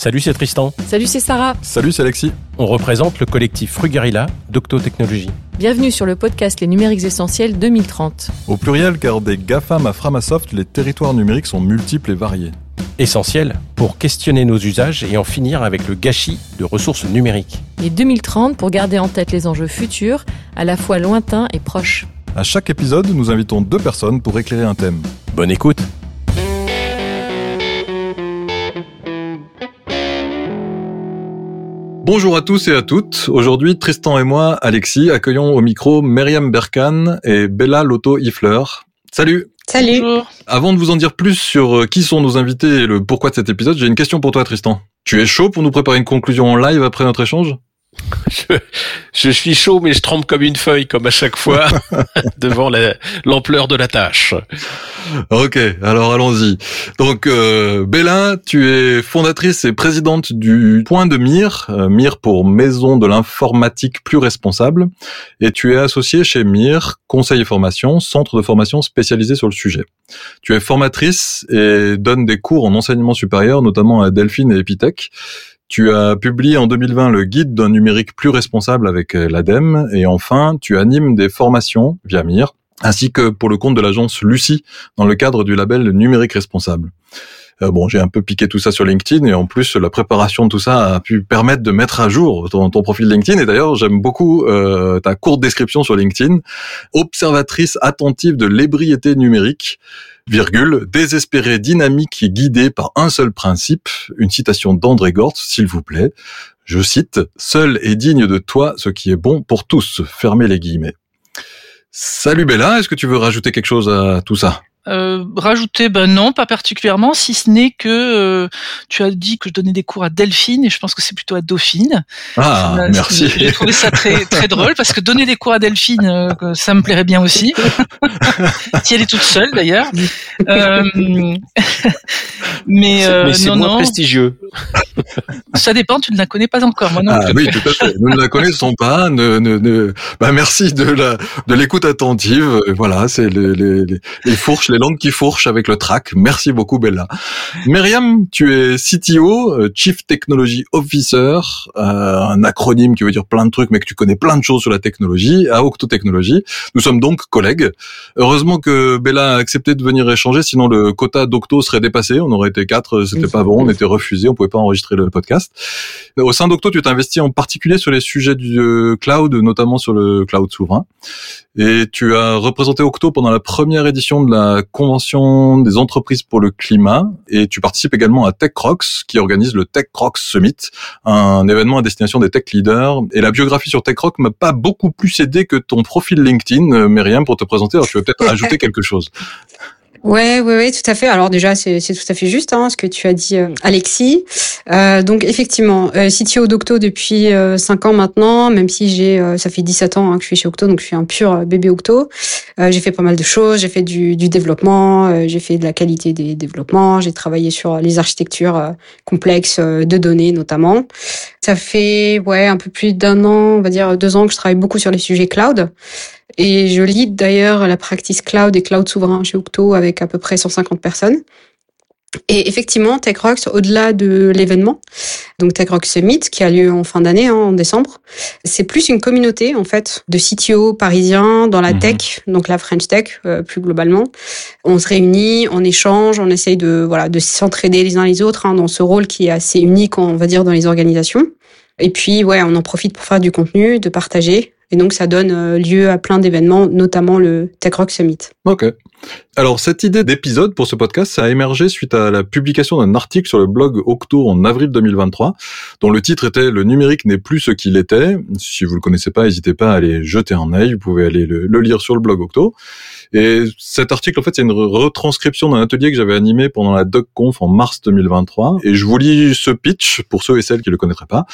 Salut, c'est Tristan. Salut, c'est Sarah. Salut, c'est Alexis. On représente le collectif Frugarilla d'Octo Technologies. Bienvenue sur le podcast Les numériques essentiels 2030. Au pluriel, car des GAFAM à Framasoft, les territoires numériques sont multiples et variés. Essentiel pour questionner nos usages et en finir avec le gâchis de ressources numériques. Et 2030 pour garder en tête les enjeux futurs, à la fois lointains et proches. À chaque épisode, nous invitons deux personnes pour éclairer un thème. Bonne écoute. Bonjour à tous et à toutes. Aujourd'hui, Tristan et moi, Alexis, accueillons au micro Myriam Berkan et Bella Lotto Ifler. Salut Salut Avant de vous en dire plus sur euh, qui sont nos invités et le pourquoi de cet épisode, j'ai une question pour toi Tristan. Tu es chaud pour nous préparer une conclusion en live après notre échange? je, je, suis chaud, mais je trempe comme une feuille, comme à chaque fois, devant l'ampleur de la tâche. Ok, alors allons-y. Donc, euh, Bella, tu es fondatrice et présidente du Point de Mire, euh, Mire pour Maison de l'informatique plus responsable, et tu es associée chez Mire, Conseil et Formation, centre de formation spécialisé sur le sujet. Tu es formatrice et donnes des cours en enseignement supérieur, notamment à Delphine et Epitech. Tu as publié en 2020 le guide d'un numérique plus responsable avec euh, l'ADEME et enfin tu animes des formations via MIR ainsi que pour le compte de l'agence Lucie dans le cadre du label numérique responsable. Euh, bon, j'ai un peu piqué tout ça sur LinkedIn et en plus la préparation de tout ça a pu permettre de mettre à jour ton, profil LinkedIn et d'ailleurs j'aime beaucoup euh, ta courte description sur LinkedIn, observatrice attentive de l'ébriété numérique virgule, désespéré, dynamique et guidé par un seul principe, une citation d'André Gortz, s'il vous plaît. Je cite, Seul est digne de toi ce qui est bon pour tous. Fermez les guillemets. Salut Bella, est-ce que tu veux rajouter quelque chose à tout ça? Euh, rajouter, ben non, pas particulièrement, si ce n'est que euh, tu as dit que je donnais des cours à Delphine et je pense que c'est plutôt à Dauphine. Ah, merci. J'ai trouvé ça très très drôle parce que donner des cours à Delphine, euh, ça me plairait bien aussi. si elle est toute seule d'ailleurs. Euh, mais mais c'est moins prestigieux. ça dépend, tu ne la connais pas encore. Moi non ah, oui, tout à fait. Nous ne la connaissons pas. Ne, ne, ne... Bah, merci de la de l'écoute attentive. Voilà, c'est les, les, les fourches les langues qui fourchent avec le track. Merci beaucoup, Bella. Myriam, tu es CTO, euh, Chief Technology Officer, euh, un acronyme qui veut dire plein de trucs, mais que tu connais plein de choses sur la technologie, à Octo Technologies. Nous sommes donc collègues. Heureusement que Bella a accepté de venir échanger, sinon le quota d'Octo serait dépassé. On aurait été quatre, c'était pas bon, on était refusé, on pouvait pas enregistrer le podcast. Au sein d'Octo, tu t'investis en particulier sur les sujets du euh, cloud, notamment sur le cloud souverain. Et tu as représenté Octo pendant la première édition de la Convention des entreprises pour le climat et tu participes également à TechRox qui organise le TechRox Summit, un événement à destination des tech leaders. Et la biographie sur TechRox m'a pas beaucoup plus aidé que ton profil LinkedIn, euh, Myriam, pour te présenter. Alors tu veux peut-être ajouter quelque chose? Ouais, ouais, ouais, tout à fait. Alors déjà, c'est tout à fait juste hein, ce que tu as dit, euh, Alexis. Euh, donc effectivement, euh, CTO d'Octo depuis euh, 5 ans maintenant, même si j'ai, euh, ça fait 17 ans hein, que je suis chez Octo, donc je suis un pur bébé Octo. j'ai fait pas mal de choses, j'ai fait du, du développement, j'ai fait de la qualité des développements, j'ai travaillé sur les architectures complexes de données notamment. Ça fait ouais un peu plus d'un an, on va dire deux ans que je travaille beaucoup sur les sujets cloud. Et je lead d'ailleurs la practice cloud et cloud souverain chez Octo avec à peu près 150 personnes. Et effectivement, TechRox, au-delà de l'événement, donc TechRox Summit, qui a lieu en fin d'année, hein, en décembre, c'est plus une communauté en fait de CTO parisiens dans la mhm. tech, donc la French Tech euh, plus globalement. On se réunit, on échange, on essaye de voilà de s'entraider les uns les autres hein, dans ce rôle qui est assez unique, on va dire, dans les organisations. Et puis ouais, on en profite pour faire du contenu, de partager et donc, ça donne euh, lieu à plein d'événements, notamment le Tech Rock Summit. Ok. Alors, cette idée d'épisode pour ce podcast, ça a émergé suite à la publication d'un article sur le blog Octo en avril 2023, dont le titre était Le numérique n'est plus ce qu'il était. Si vous le connaissez pas, n'hésitez pas à aller jeter un œil. Vous pouvez aller le, le lire sur le blog Octo. Et cet article, en fait, c'est une retranscription d'un atelier que j'avais animé pendant la DocConf en mars 2023. Et je vous lis ce pitch pour ceux et celles qui le connaîtraient pas.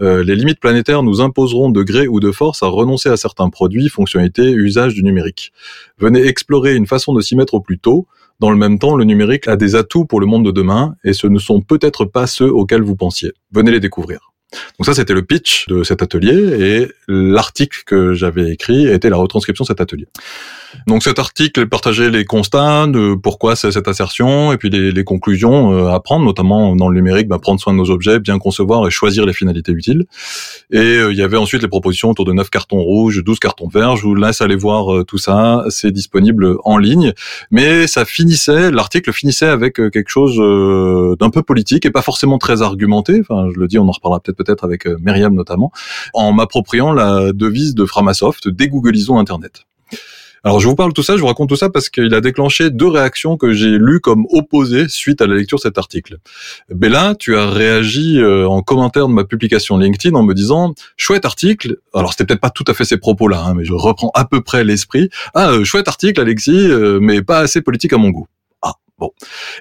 Euh, les limites planétaires nous imposeront de gré ou de force à renoncer à certains produits, fonctionnalités, usages du numérique. Venez explorer une façon de s'y mettre au plus tôt. Dans le même temps, le numérique a des atouts pour le monde de demain et ce ne sont peut-être pas ceux auxquels vous pensiez. Venez les découvrir. Donc ça, c'était le pitch de cet atelier et l'article que j'avais écrit était la retranscription de cet atelier. Donc cet article partageait les constats de pourquoi c'est cette assertion et puis les, conclusions euh, à prendre, notamment dans le numérique, bah, prendre soin de nos objets, bien concevoir et choisir les finalités utiles. Et euh, il y avait ensuite les propositions autour de 9 cartons rouges, 12 cartons verts. Je vous laisse aller voir euh, tout ça, c'est disponible en ligne. Mais ça finissait, l'article finissait avec quelque chose d'un peu politique et pas forcément très argumenté. Enfin, je le dis, on en reparlera peut-être peut-être avec Myriam notamment, en m'appropriant la devise de Framasoft, dégooglisons Internet. Alors je vous parle tout ça, je vous raconte tout ça parce qu'il a déclenché deux réactions que j'ai lues comme opposées suite à la lecture de cet article. Bella, tu as réagi euh, en commentaire de ma publication LinkedIn en me disant chouette article. Alors c'était peut-être pas tout à fait ces propos-là, hein, mais je reprends à peu près l'esprit. Ah euh, chouette article, Alexis, euh, mais pas assez politique à mon goût. Bon.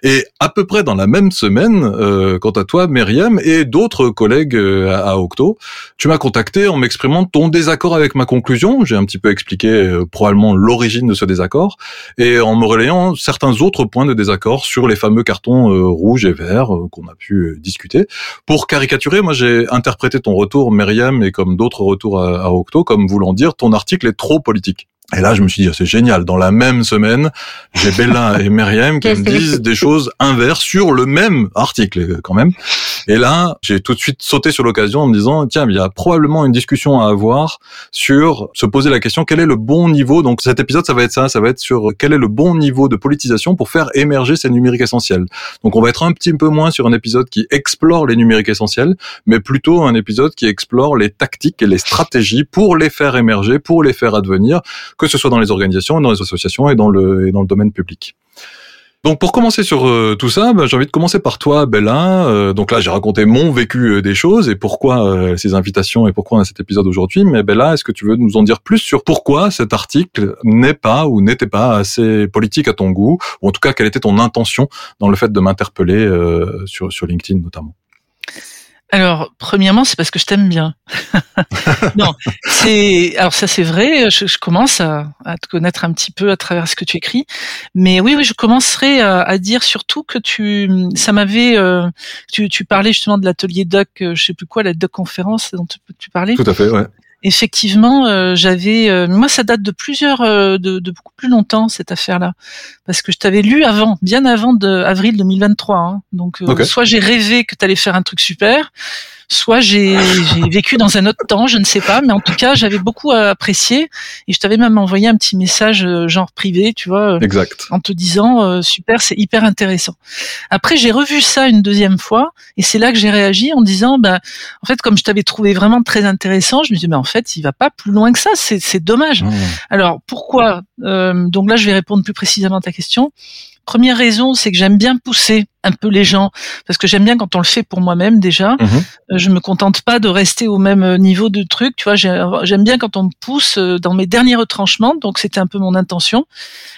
Et à peu près dans la même semaine, euh, quant à toi, Myriam, et d'autres collègues euh, à, Octo, tu m'as contacté en m'exprimant ton désaccord avec ma conclusion. J'ai un petit peu expliqué euh, probablement l'origine de ce désaccord, et en me relayant certains autres points de désaccord sur les fameux cartons rouges et verts qu'on a pu discuter. Pour caricaturer, moi j'ai interprété ton retour, Myriam, et comme d'autres retours à Octo, comme voulant dire ton article est trop politique. Et là, je me suis dit, c'est génial. Dans la même semaine, j'ai Bella et Myriam qui me disent des choses inverses sur le même article, quand même. Et là, j'ai tout de suite sauté sur l'occasion en me disant, tiens, il y a probablement une discussion à avoir sur se poser la question, quel est le bon niveau? Donc cet épisode, ça va être ça, ça va être sur quel est le bon niveau de politisation pour faire émerger ces numériques essentiels. Donc on va être un petit peu moins sur un épisode qui explore les numériques essentiels, mais plutôt un épisode qui explore les tactiques et les stratégies pour les faire émerger, pour les faire advenir que ce soit dans les organisations, dans les associations et dans le, et dans le domaine public. Donc pour commencer sur euh, tout ça, ben, j'ai envie de commencer par toi, Bella. Euh, donc là, j'ai raconté mon vécu euh, des choses et pourquoi ces invitations et pourquoi on a cet épisode aujourd'hui. Mais Bella, est-ce que tu veux nous en dire plus sur pourquoi cet article n'est pas ou n'était pas assez politique à ton goût, ou en tout cas quelle était ton intention dans le fait de m'interpeller sur LinkedIn notamment? Alors, premièrement, c'est parce que je t'aime bien. non, c'est alors ça c'est vrai. Je, commence à, te connaître un petit peu à travers ce que tu écris, mais oui, oui, je commencerai à, dire surtout que tu, ça m'avait, euh, tu, tu parlais justement de l'atelier doc, euh, je sais plus quoi, la doc conférence dont tu, tu parlais. Tout à fait, ouais effectivement, euh, j'avais, euh, moi, ça date de plusieurs, euh, de, de, beaucoup plus longtemps cette affaire-là, parce que je t'avais lu avant, bien avant de avril 2023. Hein. Donc, soit j'ai rêvé que tu allais faire un truc super, soit j'ai vécu dans un autre temps, je ne sais pas, mais en tout cas, j'avais beaucoup apprécié et je t'avais même envoyé un petit message euh, genre privé, tu vois, euh, exact. en te disant euh, super, c'est hyper intéressant. Après, j'ai revu ça une deuxième fois et c'est là que j'ai réagi en disant, ben, en fait, comme je t'avais trouvé vraiment très intéressant, je me dis, mais en fait, il va pas plus loin que ça, c'est dommage. Mmh. Alors pourquoi Donc là, je vais répondre plus précisément à ta question. Première raison, c'est que j'aime bien pousser un peu les gens parce que j'aime bien quand on le fait pour moi-même déjà. Mhm. Euh, je me contente pas de rester au même euh, niveau de truc, tu vois. J'aime bien quand on me pousse euh, dans mes derniers retranchements, donc c'était un peu mon intention.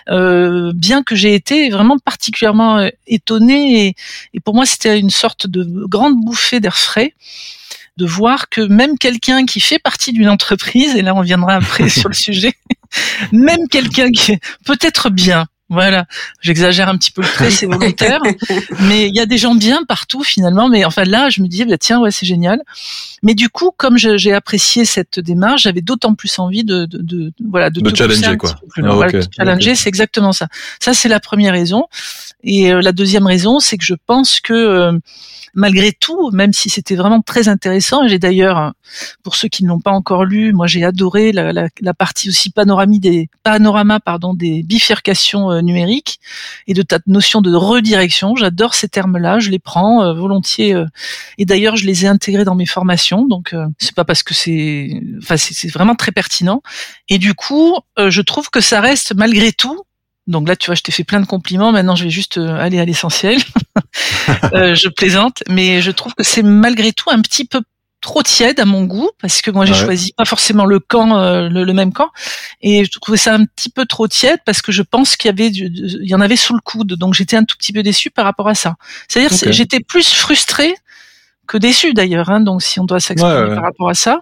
Euh, bien que j'ai été vraiment particulièrement étonnée et, et pour moi c'était une sorte de grande bouffée d'air frais de voir que même quelqu'un qui fait partie d'une entreprise, et là on viendra après sur le sujet, même quelqu'un qui peut être bien, voilà, j'exagère un petit peu le trait, c'est volontaire, mais il y a des gens bien partout finalement. Mais enfin là, je me disais bah, tiens ouais c'est génial. Mais du coup, comme j'ai apprécié cette démarche, j'avais d'autant plus envie de, de, de voilà de, de challenger quoi. Ah, challenger, c'est exactement ça. Ça c'est la première raison. Et euh, la deuxième raison, c'est que je pense que euh, malgré tout, même si c'était vraiment très intéressant, j'ai d'ailleurs, pour ceux qui ne l'ont pas encore lu, moi j'ai adoré la, la, la, partie aussi panorama des panorama pardon des bifurcations euh, numériques et de ta notion de redirection. J'adore ces termes-là, je les prends euh, volontiers euh, et d'ailleurs je les ai intégrés dans mes formations. Donc c'est pas parce que c'est, enfin c'est vraiment très pertinent. Et du coup, je trouve que ça reste malgré tout donc là, tu vois, je t'ai fait plein de compliments. Maintenant, je vais juste aller à l'essentiel. euh, je plaisante, mais je trouve que c'est malgré tout un petit peu trop tiède à mon goût parce que moi j'ai choisi pas forcément le camp euh, le, même camp et je trouvais ça un petit peu trop tiède parce que je pense qu'il y avait du, il y en avait sous le coude donc j'étais un tout petit peu déçu par rapport à ça c'est-à-dire j'étais plus frustrée que déçu d'ailleurs. Hein, donc si on doit s'exprimer Ouais, ouais. par rapport à ça.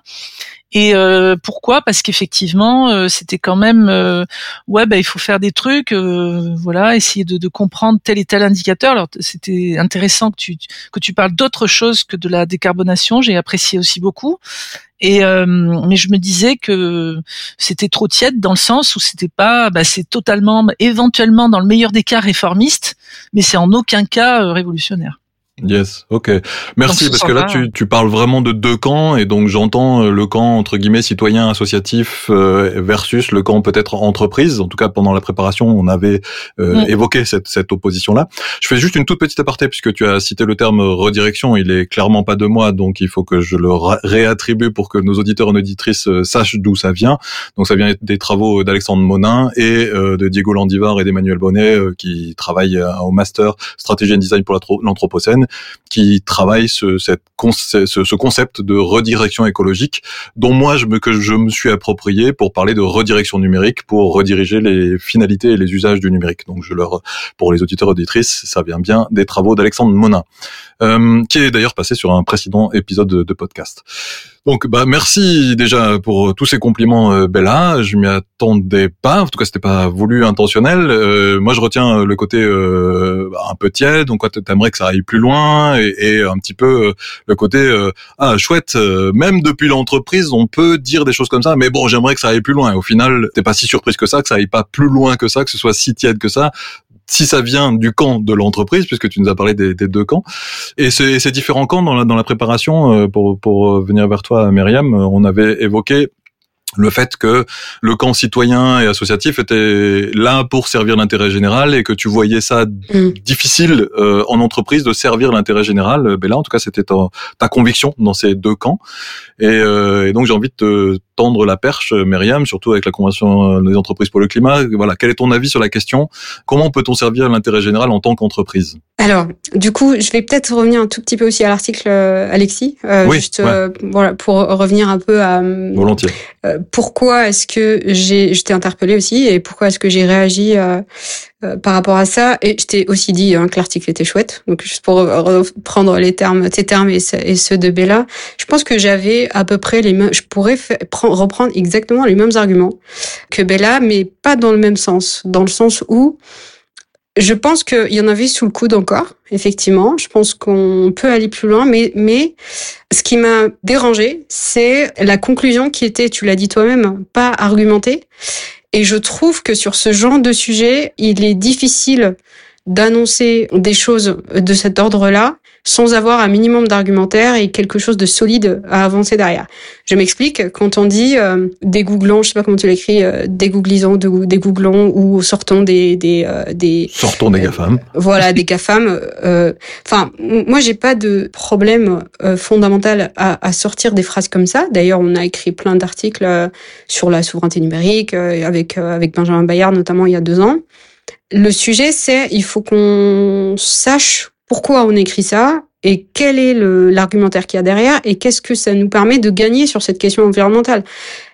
Et euh, pourquoi? Parce qu'effectivement, euh, c'était quand même euh, ouais, bah, il faut faire des trucs, euh, voilà, essayer de, de comprendre tel et tel indicateur. Alors c'était intéressant que tu que tu parles d'autre chose que de la décarbonation. J'ai apprécié aussi beaucoup. Et euh, mais je me disais que c'était trop tiède dans le sens où c'était pas, bah, c'est totalement, éventuellement dans le meilleur des cas réformiste, mais c'est en aucun cas euh, révolutionnaire. Yes, ok. Merci parce ce que là tu, tu parles vraiment de deux camps et donc j'entends euh, le camp entre guillemets citoyen associatif euh, versus le camp peut-être entreprise. En tout cas pendant la préparation on avait euh, Mm. évoqué cette, cette opposition là. Je fais juste une toute petite aparté puisque tu as cité le terme redirection. Il est clairement pas de moi donc il faut que je le réattribue pour que nos auditeurs et auditrices euh, sachent d'où ça vient. Donc ça vient des travaux d'Alexandre Monin et euh, de Diego Landivar et d'Emmanuel Bonnet euh, qui travaillent au master stratégie and design pour l'atro- qui travaille ce, ce, ce concept de redirection écologique, dont moi je me, que je me suis approprié pour parler de redirection numérique, pour rediriger les finalités et les usages du numérique. Donc je leur, pour les auditeurs et auditrices, ça vient bien des travaux d'Alexandre Monin, euh, qui est d'ailleurs passé sur un précédent épisode de, de podcast. Donc, bah, merci déjà pour tous ces compliments, euh, Bella. Je m'y attendais pas. En tout cas, c'était pas voulu, intentionnel. Euh, moi, je retiens le côté euh, un peu tiède. Donc, t'aimerais que ça aille plus loin et, un petit peu euh, le côté euh, ah chouette. euh, même depuis l'entreprise, on peut dire des choses comme ça. Mais bon, j'aimerais que ça aille plus loin. Au final, t'es pas si surprise que ça, que ça aille pas plus loin que ça, que ce soit si tiède que ça. Si ça vient du camp de l'entreprise, puisque tu nous as parlé des, des deux camps, et ces, ces différents camps dans la, dans la préparation, euh, pour, pour venir vers toi, Myriam, euh, on avait évoqué le fait que le camp citoyen et associatif était là pour servir l'intérêt général et que tu voyais ça Mm. difficile euh, en entreprise de servir l'intérêt général. Euh, Ben là, en tout cas, c'était ta, ta conviction dans ces deux camps. Et, euh, et donc, j'ai envie de te tendre la perche, euh, Myriam, surtout avec la convention euh, des entreprises pour le climat. Voilà, quel est ton avis sur la question? Comment peut-on servir l'intérêt général en tant qu'entreprise? Alors, du coup, je vais peut-être revenir un tout petit peu aussi à l'article, euh, Alexis, euh, Oui, juste ouais. euh, voilà pour revenir un peu à Volontiers. euh, pourquoi est-ce que j'ai, je t'ai interpellé aussi et pourquoi est-ce que j'ai réagi euh, par rapport à ça et je t'ai aussi dit hein, que l'article était chouette. Donc juste pour reprendre les termes, tes termes et, ce- et ceux de Bella, je pense que j'avais à peu près les mêmes, je pourrais reprendre exactement les mêmes arguments que Bella, mais pas dans le même sens, dans le sens où je pense qu'il y en avait sous le coude encore, effectivement. Je pense qu'on peut aller plus loin, mais, mais ce qui m'a dérangé, c'est la conclusion qui était, tu l'as dit toi-même, pas argumentée. Et je trouve que sur ce genre de sujet, il est difficile d'annoncer des choses de cet ordre-là sans avoir un minimum d'argumentaire et quelque chose de solide à avancer derrière. Je m'explique, quand on dit euh, dégooglant, je sais pas comment tu l'écris, euh, dégooglisant, dégooglons ou sortons des des euh, des Sortons des GAFAM. voilà des GAFAM. euh, Enfin, moi j'ai pas de problème euh, fondamental à, à sortir des phrases comme ça. D'ailleurs, on a écrit plein d'articles euh, sur la souveraineté numérique euh, avec euh, avec Benjamin Bayard notamment il y a deux ans. Le sujet c'est il faut qu'on sache pourquoi on écrit ça et quel est l'argumentaire qu'il y a derrière et qu'est-ce que ça nous permet de gagner sur cette question environnementale.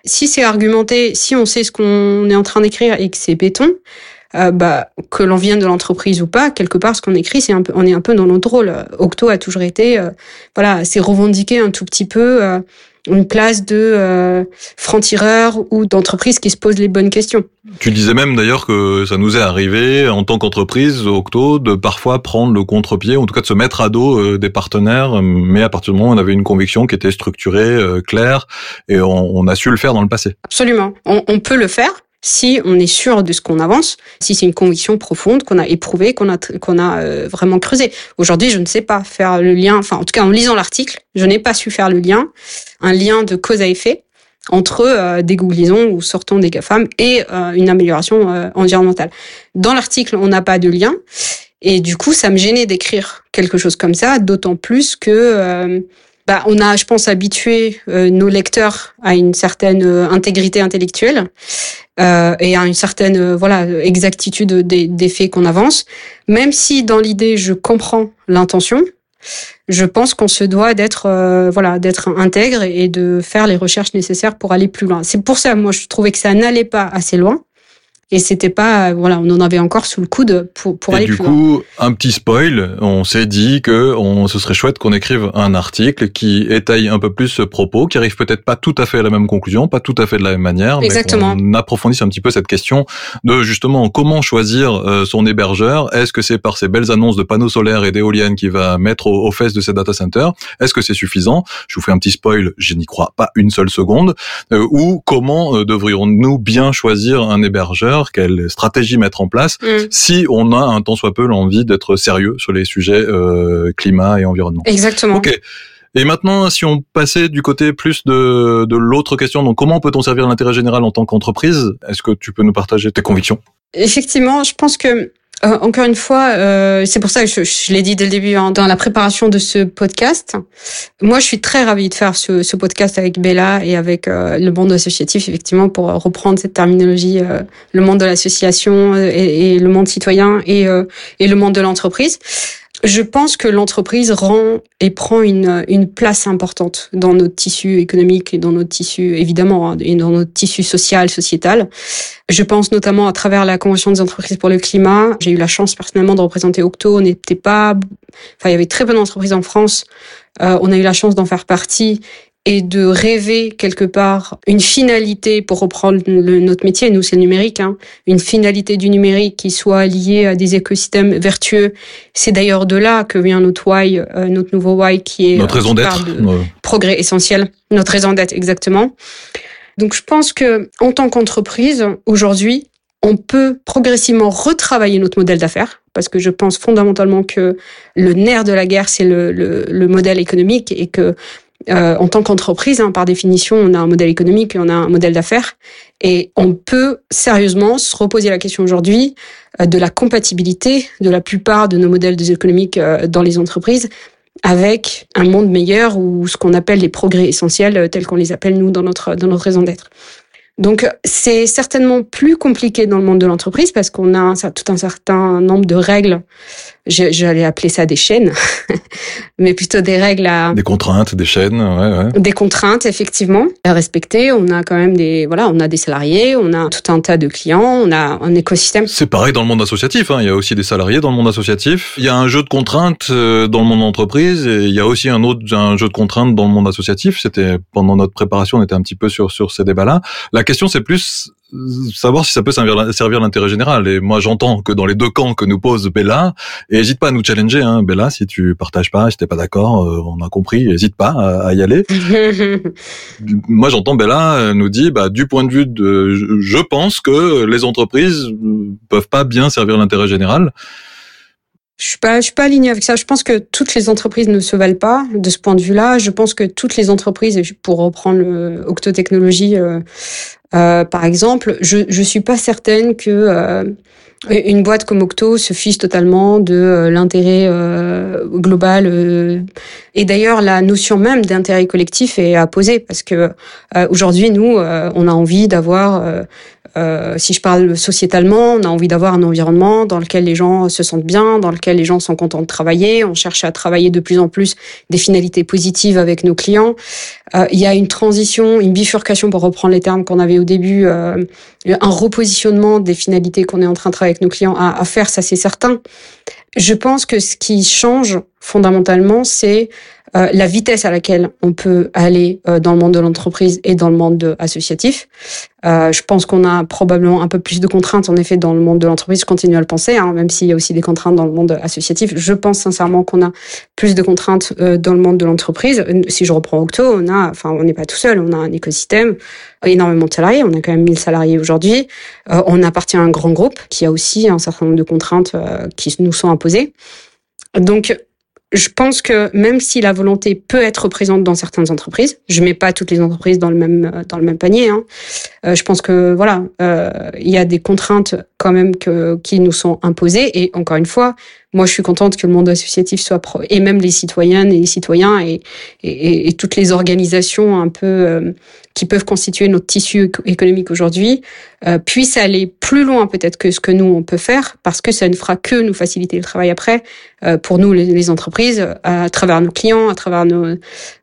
Si c'est argumenté, si on sait ce qu'on est en train d'écrire et que c'est béton, euh, bah, que l'on vienne de l'entreprise ou pas, quelque part, ce qu'on écrit, c'est un peu, on est un peu dans notre rôle. Octo a toujours été, euh, voilà, c'est revendiquer un tout petit peu euh, une place de euh, franc-tireur ou d'entreprise qui se pose les bonnes questions. Tu disais même d'ailleurs que ça nous est arrivé en tant qu'entreprise, Octo, de parfois prendre le contre-pied, en tout cas de se mettre à dos euh, des partenaires, mais à partir du moment où on avait une conviction qui était structurée, euh, claire, et on, on a su le faire dans le passé. Absolument. On, on peut le faire si on est sûr de ce qu'on avance, si c'est une conviction profonde qu'on a éprouvée, qu'on a qu'on a euh, vraiment creusé. Aujourd'hui, je ne sais pas faire le lien. Enfin, en tout cas, en lisant l'article, je n'ai pas su faire le lien, un lien de cause à effet entre euh, des googlisons ou sortons des GAFAM et euh, une amélioration euh, environnementale. Dans l'article, on n'a pas de lien. Et du coup, ça me gênait d'écrire quelque chose comme ça, d'autant plus que euh, bah, on a, je pense, habitué euh, nos lecteurs à une certaine euh, intégrité intellectuelle euh, et à une certaine euh, voilà exactitude des, des faits qu'on avance. Même si dans l'idée je comprends l'intention, je pense qu'on se doit d'être euh, voilà d'être intègre et de faire les recherches nécessaires pour aller plus loin. C'est pour ça, moi, je trouvais que ça n'allait pas assez loin. Et c'était pas voilà, on en avait encore sous le coude pour pour et aller du plus coup, loin. un petit spoil, on s'est dit que on, ce serait chouette qu'on écrive un article qui étaye un peu plus ce propos, qui arrive peut-être pas tout à fait à la même conclusion, pas tout à fait de la même manière, Exactement. mais qu'on approfondisse un petit peu cette question de justement comment choisir euh, son hébergeur. Est-ce que c'est par ces belles annonces de panneaux solaires et d'éoliennes qu'il va mettre aux, fesses de ces data centers? Est-ce que c'est suffisant? Je vous fais un petit spoil, je n'y crois pas une seule seconde. Euh, ou comment euh, devrions-nous bien choisir un hébergeur? Quelle stratégie mettre en place Mm. si on a un tant soit peu l'envie d'être sérieux sur les sujets euh, climat et environnement Exactement. Ok. Et maintenant, si on passait du côté plus de, de l'autre question, donc comment peut-on servir l'intérêt général en tant qu'entreprise? Est-ce que tu peux nous partager tes convictions? Effectivement, je pense que euh, encore une fois, euh, c'est pour ça que je, l'ai dit dès le début hein, dans la préparation de ce podcast. Moi, je suis très ravie de faire ce, podcast avec Bella et avec euh, le monde associatif, effectivement, pour reprendre cette terminologie, euh, le monde de l'association et, et le monde citoyen et, et le monde de l'entreprise. Je pense que l'entreprise rend et prend une, une place importante dans notre tissu économique et dans notre tissu, évidemment, hein, et dans notre tissu social, sociétal. Je pense notamment à travers la Convention des entreprises pour le climat. J'ai eu la chance personnellement de représenter Octo. On n'était pas, enfin, il y avait très peu d'entreprises en France. Euh, on a eu la chance d'en faire partie et de rêver quelque part une finalité pour reprendre le, notre métier. Nous, c'est le numérique, hein, une finalité du numérique qui soit liée à des écosystèmes vertueux. C'est d'ailleurs de là que vient notre why, euh, notre nouveau why qui est Notre euh, raison d'être progrès essentiel, notre raison d'être exactement. Donc je pense que en tant qu'entreprise, aujourd'hui, on peut progressivement retravailler notre modèle d'affaires parce que je pense fondamentalement que le nerf de la guerre, c'est le, le, le modèle économique et que euh, en tant qu'entreprise, hein, par définition, on a un modèle économique et on a un modèle d'affaires. Et on peut sérieusement se reposer la question aujourd'hui euh, de la compatibilité de la plupart de nos modèles économiques euh, dans les entreprises avec un monde meilleur ou ce qu'on appelle les progrès essentiels, tels qu'on les appelle nous dans notre dans notre raison d'être. Donc c'est certainement plus compliqué dans le monde de l'entreprise parce qu'on a tout un certain nombre de règles. J'allais appeler ça des chaînes, mais plutôt des règles à des contraintes, des chaînes, ouais, ouais. des contraintes effectivement à respecter. On a quand même des voilà, on a des salariés, on a tout un tas de clients, on a un écosystème. C'est pareil dans le monde associatif. Hein. Il y a aussi des salariés dans le monde associatif. Il y a un jeu de contraintes euh, dans le monde d'entreprise et il y a aussi un autre un jeu de contraintes dans le monde associatif. C'était pendant notre préparation, on était un petit peu sur sur ces débats-là. La question, c'est plus savoir si ça peut servir, servir l'intérêt général. Et moi, j'entends que dans les deux camps que nous pose Bella, et hésite pas à nous challenger, hein, Bella, si tu partages pas, si t'es pas d'accord, euh, on a compris, hésite pas à, à y aller. Moi, j'entends Bella nous dit, bah, du point de vue de, je- je pense que les entreprises euh, peuvent pas bien servir l'intérêt général. Je suis pas, je suis pas alignée avec ça. Je pense que toutes les entreprises ne se valent pas de ce point de vue-là. Je pense que toutes les entreprises, pour reprendre Octotechnologie, euh, euh, par exemple, je je suis pas certaine que euh, une boîte comme Octo se fiche totalement de euh, l'intérêt euh, global. euh. et d'ailleurs, la notion même d'intérêt collectif est à poser parce que aujourd'hui, nous, on a envie d'avoir euh, si je parle sociétalement, on a envie d'avoir un environnement dans lequel les gens se sentent bien, dans lequel les gens sont contents de travailler. On cherche à travailler de plus en plus des finalités positives avec nos clients. Euh, il y a une transition, une bifurcation, pour reprendre les termes qu'on avait au début, euh, un repositionnement des finalités qu'on est en train de travailler avec nos clients à, à faire, ça c'est certain. Je pense que ce qui change fondamentalement, c'est euh, la vitesse à laquelle on peut aller euh, dans le monde de l'entreprise et dans le monde de- associatif. Euh, je pense qu'on a probablement un peu plus de contraintes, en effet, dans le monde de l'entreprise. Je continue à le penser, hein, même s'il y a aussi des contraintes dans le monde associatif. Je pense sincèrement qu'on a plus de contraintes euh, dans le monde de l'entreprise. Euh, Si je reprends Octo, on a, enfin, on n'est pas tout seul. On a un écosystème, énormément de salariés. On a quand même 1000 salariés aujourd'hui. Euh, on appartient à un grand groupe qui a aussi un certain nombre de contraintes euh, qui nous sont imposées. Donc, je pense que même si la volonté peut être présente dans certaines entreprises, je mets pas toutes les entreprises dans le même euh, dans le même panier. Hein. Euh, je pense que voilà, euh, il y a des contraintes quand même que qui nous sont imposées. Et encore une fois, moi, je suis contente que le monde associatif soit pro et même les citoyennes et les citoyens et et, et- toutes les organisations un peu euh, qui peuvent constituer notre tissu éco- économique aujourd'hui euh, puissent aller plus loin peut-être que ce que nous on peut faire parce que ça ne fera que nous faciliter le travail après euh, pour nous les, les entreprises à travers nos clients, à travers nos, euh,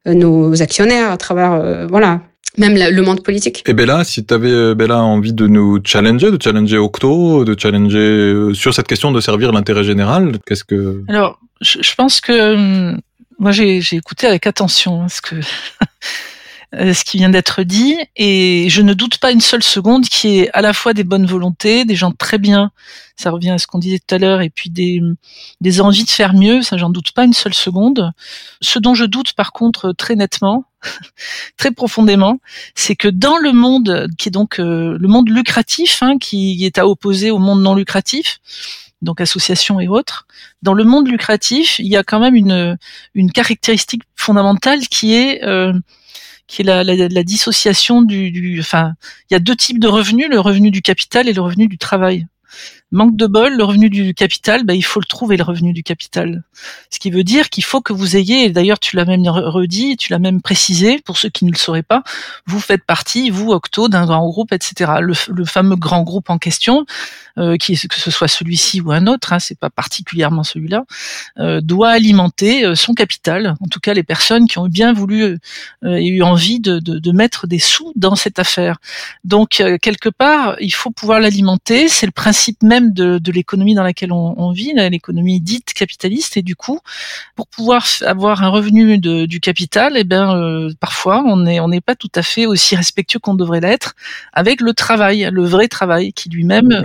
nos actionnaires, à travers euh, voilà même le monde politique. Et Bella, si tu avais Bella envie de nous challenger, de challenger Octo, de challenger sur cette question de servir l'intérêt général, qu'est-ce que Alors, je, je pense que hum, moi j'ai écouté avec attention hein, ce que Euh, ce qui vient d'être dit, et je ne doute pas une seule seconde qu'il y ait à la fois des bonnes volontés, des gens très bien, ça revient à ce qu'on disait tout à l'heure, et puis des, des envies de faire mieux, ça j'en doute pas une seule seconde. Ce dont je doute par contre très nettement, très profondément, c'est que dans le monde qui est donc euh, le monde lucratif, hein, qui est à opposer au monde non lucratif, donc associations et autres. Dans le monde lucratif, il y a quand même une, une caractéristique fondamentale qui est euh, qui est la, dissociation du, enfin, il y a deux types de revenus, le revenu du capital et le revenu du travail. Manque de bol, le revenu du capital, ben, il faut le trouver, le revenu du capital. Ce qui veut dire qu'il faut que vous ayez, et d'ailleurs tu l'as même redit, tu l'as même précisé, pour ceux qui ne le sauraient pas, vous faites partie, vous, Octo, d'un grand groupe, etc. Le, fameux grand groupe en question, que ce soit celui-ci ou un autre, hein, c'est pas particulièrement celui-là, euh, doit alimenter euh, son capital. En tout cas, les personnes qui ont bien voulu et eu envie de, de, de, mettre des sous dans cette affaire. Donc quelque part, il faut pouvoir l'alimenter. C'est le principe même de, de l'économie dans laquelle on, on vit, l'économie dite capitaliste. Et du coup, pour pouvoir avoir un revenu de, du capital, eh ben parfois on n'est on n'est pas tout à fait aussi respectueux qu'on devrait l'être avec le travail, le vrai travail qui lui-même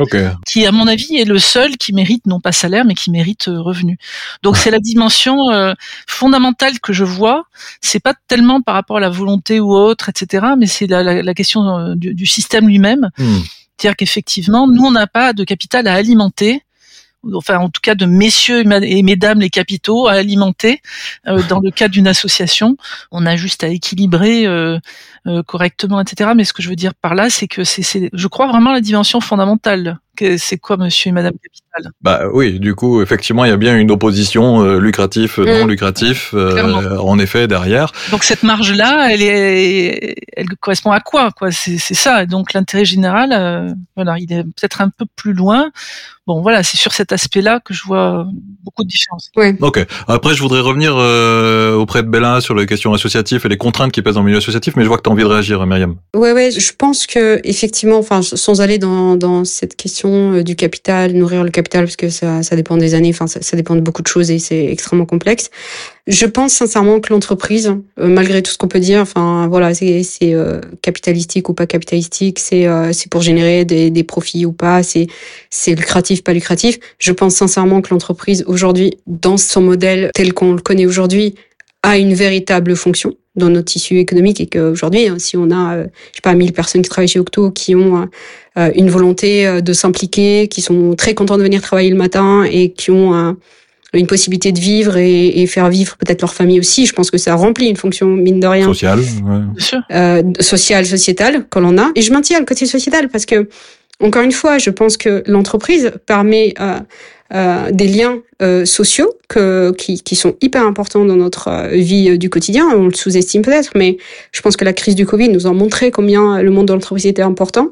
qui, à mon avis, est le seul qui mérite non pas salaire, mais qui mérite euh, revenu. Donc c'est la dimension euh, fondamentale que je vois. C'est pas tellement par rapport à la volonté ou autre, etc., mais c'est la, la, la, question euh, du, du système lui-même. Hmm. C'est-à-dire qu'effectivement, nous, on n'a pas de capital à alimenter enfin en tout cas de messieurs et mesdames les capitaux à alimenter euh, dans le cadre d'une association. On a juste à équilibrer euh, euh, correctement, etc. Mais ce que je veux dire par là, c'est que c'est, je crois vraiment la dimension fondamentale. C'est quoi, Monsieur et Madame Capital Bah oui, du coup, effectivement, il y a bien une opposition euh, lucratif non lucratif, euh, en effet, derrière. Donc cette marge-là, elle est, elle correspond à quoi, quoi? C'est ça. Donc l'intérêt général, euh, voilà, il est peut-être un peu plus loin. Bon, voilà, c'est sur cet aspect-là que je vois beaucoup de différences. Oui. Ok. Après, je voudrais revenir euh, auprès de Bella sur les questions associatives et les contraintes qui pèsent dans le milieu associatif, mais je vois que tu envie de réagir, Myriam. Ouais, ouais. Je pense que effectivement, enfin, sans aller dans, dans cette question du capital, nourrir le capital, parce que ça, ça dépend des années, enfin, ça, dépend de beaucoup de choses et c'est extrêmement complexe. Je pense sincèrement que l'entreprise, euh, malgré tout ce qu'on peut dire, enfin voilà, c'est euh, capitalistique ou pas capitalistique, c'est euh, c'est pour générer des, des profits ou pas, c'est c'est lucratif pas lucratif. Je pense sincèrement que l'entreprise aujourd'hui, dans son modèle tel qu'on le connaît aujourd'hui, a une véritable fonction dans notre tissu économique et qu'aujourd'hui, hein, si on a, euh, je sais pas, 1000 personnes qui travaillent chez Octo, qui ont euh, une volonté euh, de s'impliquer, qui sont très contents de venir travailler le matin et qui ont une possibilité de vivre et, et faire vivre peut-être leur famille aussi, je pense que ça remplit une fonction, mine de rien. Sociale, ouais. Euh, sociale, sociétale, qu'on en a. Et je maintiens le côté sociétal parce que, encore une fois, je pense que l'entreprise permet euh, euh, des liens euh, sociaux que, qui, qui, sont hyper importants dans notre euh, vie du quotidien. On le sous-estime peut-être, mais je pense que la crise du Covid nous a montré combien le monde de l'entreprise était important.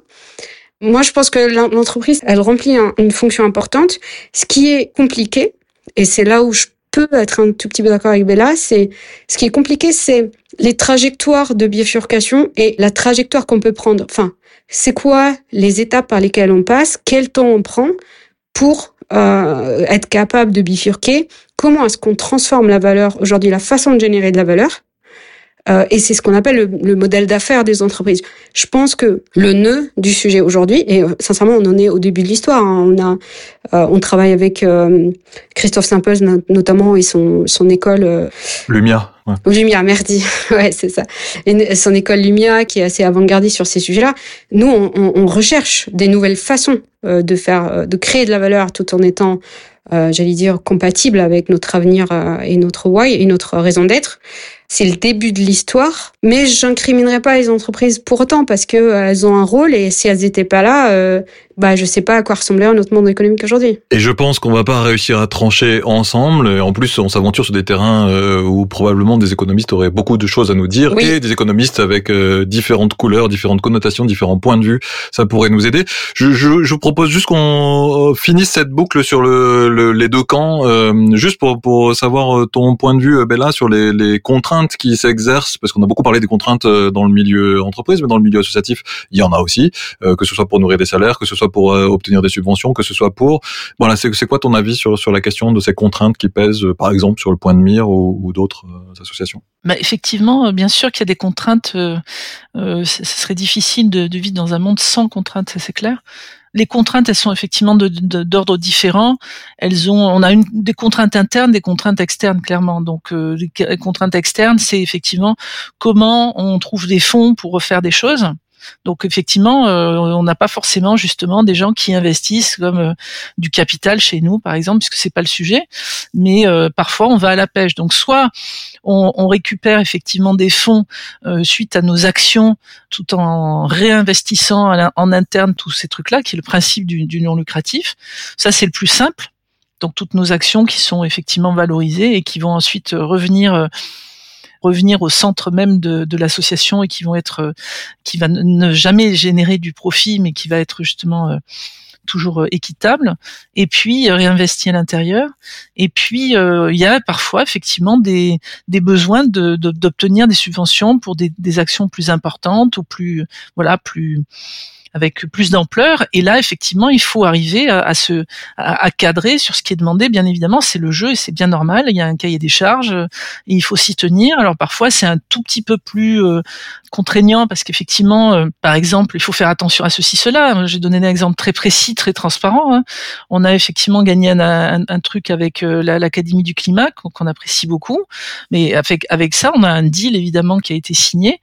Moi, je pense que l'entreprise, elle remplit une fonction importante. Ce qui est compliqué, et c'est là où je peux être un tout petit peu d'accord avec Bella, c'est ce qui est compliqué, c'est les trajectoires de bifurcation et la trajectoire qu'on peut prendre. Enfin, c'est quoi les étapes par lesquelles on passe, quel temps on prend pour euh, être capable de bifurquer comment est-ce qu'on transforme la valeur aujourd'hui, la façon de générer de la valeur. Euh, et c'est ce qu'on appelle le, le modèle d'affaires des entreprises. Je pense que le nœud du sujet aujourd'hui, et euh, sincèrement, on en est au début de l'histoire. Hein, on a, euh, on travaille avec euh, Christophe Simples notamment et son son école. Lumia. Lumia, merci. ouais, c'est ça. Et son école Lumia qui est assez avant-gardiste sur ces sujets-là. Nous, on, on, recherche des nouvelles façons de faire, de créer de la valeur tout en étant euh, j'allais dire, compatible avec notre avenir euh, et notre why et notre raison d'être. C'est le début de l'histoire, mais j'incriminerai pas les entreprises pour autant parce que euh, elles ont un rôle et si elles étaient pas là, euh, bah je sais pas à quoi ressemblerait notre monde économique aujourd'hui. Et je pense qu'on va pas réussir à trancher ensemble. Et en plus, on s'aventure sur des terrains euh, où probablement des économistes auraient beaucoup de choses à nous dire oui. et des économistes avec euh, différentes couleurs, différentes connotations, différents points de vue. Ça pourrait nous aider. Je, je, je vous propose juste qu'on finisse cette boucle sur le, le les deux camps, euh, juste pour pour savoir ton point de vue, Bella, sur les, les contraintes qui s'exercent, parce qu'on a beaucoup parlé des contraintes euh, dans le milieu entreprise, mais dans le milieu associatif, il y en a aussi, euh, que ce soit pour nourrir des salaires, que ce soit pour euh, obtenir des subventions, que ce soit pour... Voilà, c'est quoi ton avis sur, sur la question de ces contraintes qui pèsent, par exemple, sur le point de mire ou, d'autres associations? Bah, Effectivement, bien sûr qu'il y a des contraintes. Ce serait difficile de, de vivre dans un monde sans contraintes, ça c'est clair les contraintes, elles sont effectivement d'ordre différent. Elles ont, on a des contraintes internes, des contraintes externes, clairement. Donc, euh, les contraintes externes, c'est effectivement comment on trouve des fonds pour refaire des choses. Donc effectivement, euh, on n'a pas forcément justement des gens qui investissent comme euh, du capital chez nous, par exemple, puisque c'est pas le sujet. Mais euh, parfois, on va à la pêche. Donc soit on, récupère effectivement des fonds suite à nos actions, tout en réinvestissant en interne tous ces trucs-là, qui est le principe du, du non lucratif. Ça, c'est le plus simple. Donc toutes nos actions qui sont effectivement valorisées et qui vont ensuite revenir revenir au centre même de, de l'association et qui vont être, euh, qui va ne jamais générer du profit, mais qui va être justement euh, toujours euh, équitable, et puis réinvestir à l'intérieur. Et puis il y a parfois effectivement des, des besoins d'obtenir de, d'obtenir des subventions pour des, des actions plus importantes ou plus voilà plus avec plus d'ampleur. Et là, effectivement, il faut arriver à, se à, cadrer sur ce qui est demandé. Bien évidemment, c'est le jeu et c'est bien normal. Il y a un cahier des charges et il faut s'y tenir. Alors parfois, c'est un tout petit peu plus euh, contraignant parce qu'effectivement, euh, par exemple, il faut faire attention à ceci, cela. J'ai donné un exemple très précis, très transparent. Hein. On a effectivement gagné un, un, truc avec euh, l'Académie du climat qu'on apprécie beaucoup, mais avec avec ça, on a un deal évidemment qui a été signé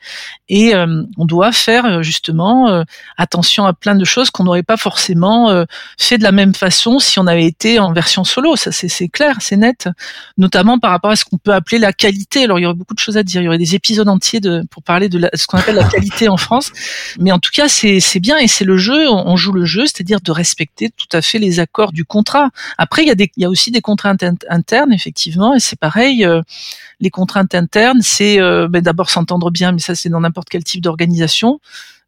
et on doit faire justement attention attention à plein de choses qu'on n'aurait pas forcément euh, fait de la même façon si on avait été en version solo. Ça, c'est clair, c'est net. Notamment par rapport à ce qu'on peut appeler la qualité. Alors, il y aurait beaucoup de choses à dire. Il y aurait des épisodes entiers de, pour parler de ce qu'on appelle la qualité en France. Mais en tout cas, c'est bien et c'est le jeu. On, joue le jeu, c'est-à-dire de respecter tout à fait les accords du contrat. Après, il y a, des, il y a aussi des contraintes internes, effectivement, et c'est pareil. Euh, les contraintes internes, c'est euh, ben, d'abord s'entendre bien, mais ça, c'est dans n'importe quel type d'organisation.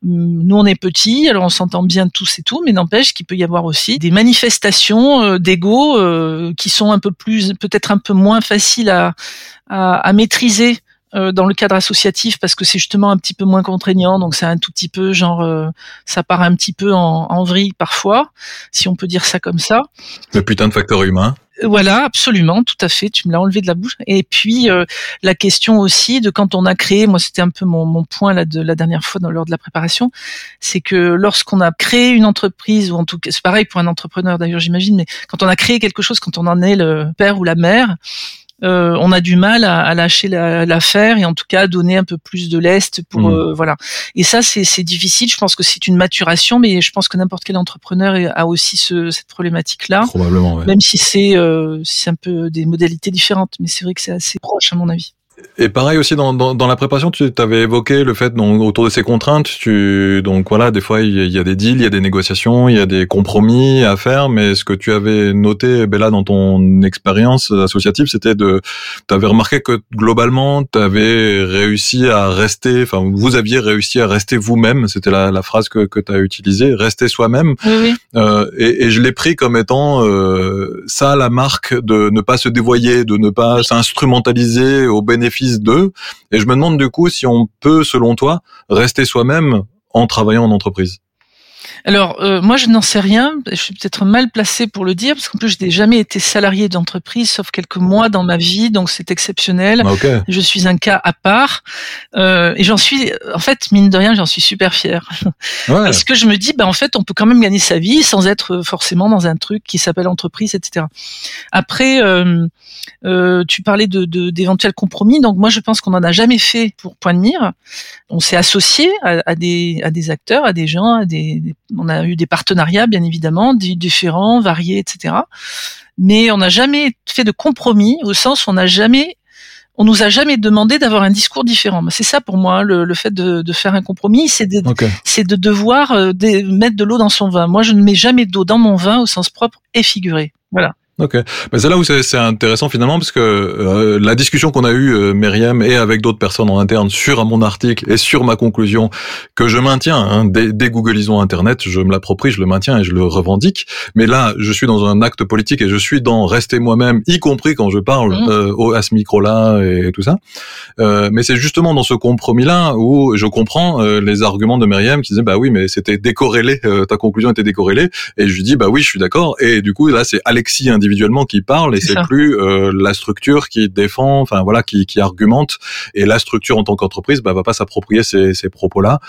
Hum, nous on est petits, alors on s'entend bien tous et tout, mais n'empêche qu'il peut y avoir aussi des manifestations euh, d'ego euh, qui sont un peu plus, peut-être un peu moins faciles à, à, maîtriser euh, dans le cadre associatif parce que c'est justement un petit peu moins contraignant, donc c'est un tout petit peu genre, ça part un petit peu en, en vrille parfois, si on peut dire ça comme ça. Le putain de facteur humain. Voilà, absolument, tout à fait. Tu me l'as enlevé de la bouche. Et puis euh, la question aussi de quand on a créé, moi c'était un peu mon, mon point là de la dernière fois dans lors de la préparation, c'est que lorsqu'on a créé une entreprise ou en tout cas c'est pareil pour un entrepreneur d'ailleurs j'imagine, mais quand on a créé quelque chose, quand on en est le père ou la mère, euh, on a du mal à, à lâcher l'affaire et en tout cas donner un peu plus de lest pour mmh. euh, voilà. Et ça c'est difficile. Je pense que c'est une maturation, mais je pense que n'importe quel entrepreneur a aussi ce, cette problématique là. Probablement. Même si c'est euh, c'est un peu des modalités différentes, mais c'est vrai que c'est assez proche à mon avis. Et pareil aussi dans, dans, dans la préparation, tu avais évoqué le fait donc autour de ces contraintes, tu donc voilà, des fois il y, a des deals, il y a des négociations, il y a des compromis à faire, mais ce que tu avais noté Bella dans ton expérience associative, c'était de tu avais remarqué que globalement, tu avais réussi à rester enfin vous aviez réussi à rester vous-même, c'était la, la phrase que que tu as utilisée, rester soi-même. Oui, oui. Euh, et, et, je l'ai pris comme étant euh, ça la marque de ne pas se dévoyer, de ne pas s'instrumentaliser au bénéfice bénéfice d'eux. Et je me demande du coup si on peut, selon toi, rester soi-même en travaillant en entreprise. Alors, euh, moi, je n'en sais rien. Je suis peut-être mal placé pour le dire, parce qu'en plus, je n'ai jamais été salarié d'entreprise, sauf quelques mois dans ma vie, donc c'est exceptionnel. Ah, je suis un cas à part. Euh, et j'en suis, en fait, mine de rien, j'en suis super fier. Parce que je me dis, bah, en fait, on peut quand même gagner sa vie sans être forcément dans un truc qui s'appelle entreprise, etc. Après, euh, euh, tu parlais de d'éventuels compromis. Donc, moi, je pense qu'on n'en a jamais fait pour Point de Mire. On s'est associé à, à, des, à des acteurs, à des gens, à des on a eu des partenariats, bien évidemment, différents, variés, etc. Mais on n'a jamais fait de compromis au sens où on n'a jamais on nous a jamais demandé d'avoir un discours différent. C'est ça pour moi le, fait de, faire un compromis, c'est de, c'est de devoir euh, mettre de l'eau dans son vin. Moi, je ne mets jamais d'eau dans mon vin au sens propre et figuré. Voilà. Ok, mais c'est là où c'est intéressant finalement parce que euh, la discussion qu'on a eue euh, Myriam et avec d'autres personnes en interne sur mon article et sur ma conclusion que je maintiens hein, dès, dès Googleisons Internet, je me l'approprie, je le maintiens et je le revendique. Mais là, je suis dans un acte politique et je suis dans rester moi-même, y compris quand je parle Mmh. euh, à ce micro-là et tout ça. Euh, mais c'est justement dans ce compromis-là où je comprends euh, les arguments de Myriam qui disait bah oui, mais c'était décorrélé, euh, ta conclusion était décorrélée. Et je lui dis bah oui, je suis d'accord. Et du coup là, c'est Alexis individuellement qui parle et C'est plus euh, la structure qui défend, enfin voilà, qui, qui argumente. Et la structure en tant qu'entreprise, bah va pas s'approprier ces, ces propos-là.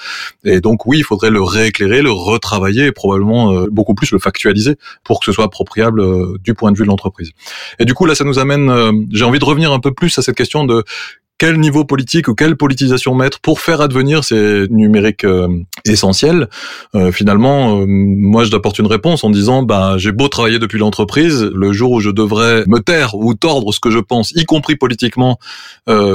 Et donc oui, il faudrait le rééclairer, le retravailler et probablement euh, beaucoup plus le factualiser pour que ce soit appropriable euh, du point de vue de l'entreprise. Et du coup là, ça nous amène. euh, J'ai envie de revenir un peu plus à cette question de quel niveau politique ou quelle politisation mettre pour faire advenir ces numériques euh, essentiels. Euh, finalement, euh, moi, je t'apporte une réponse en disant, bah, j'ai beau travailler depuis l'entreprise, le jour où je devrais me taire ou tordre ce que je pense, y compris politiquement,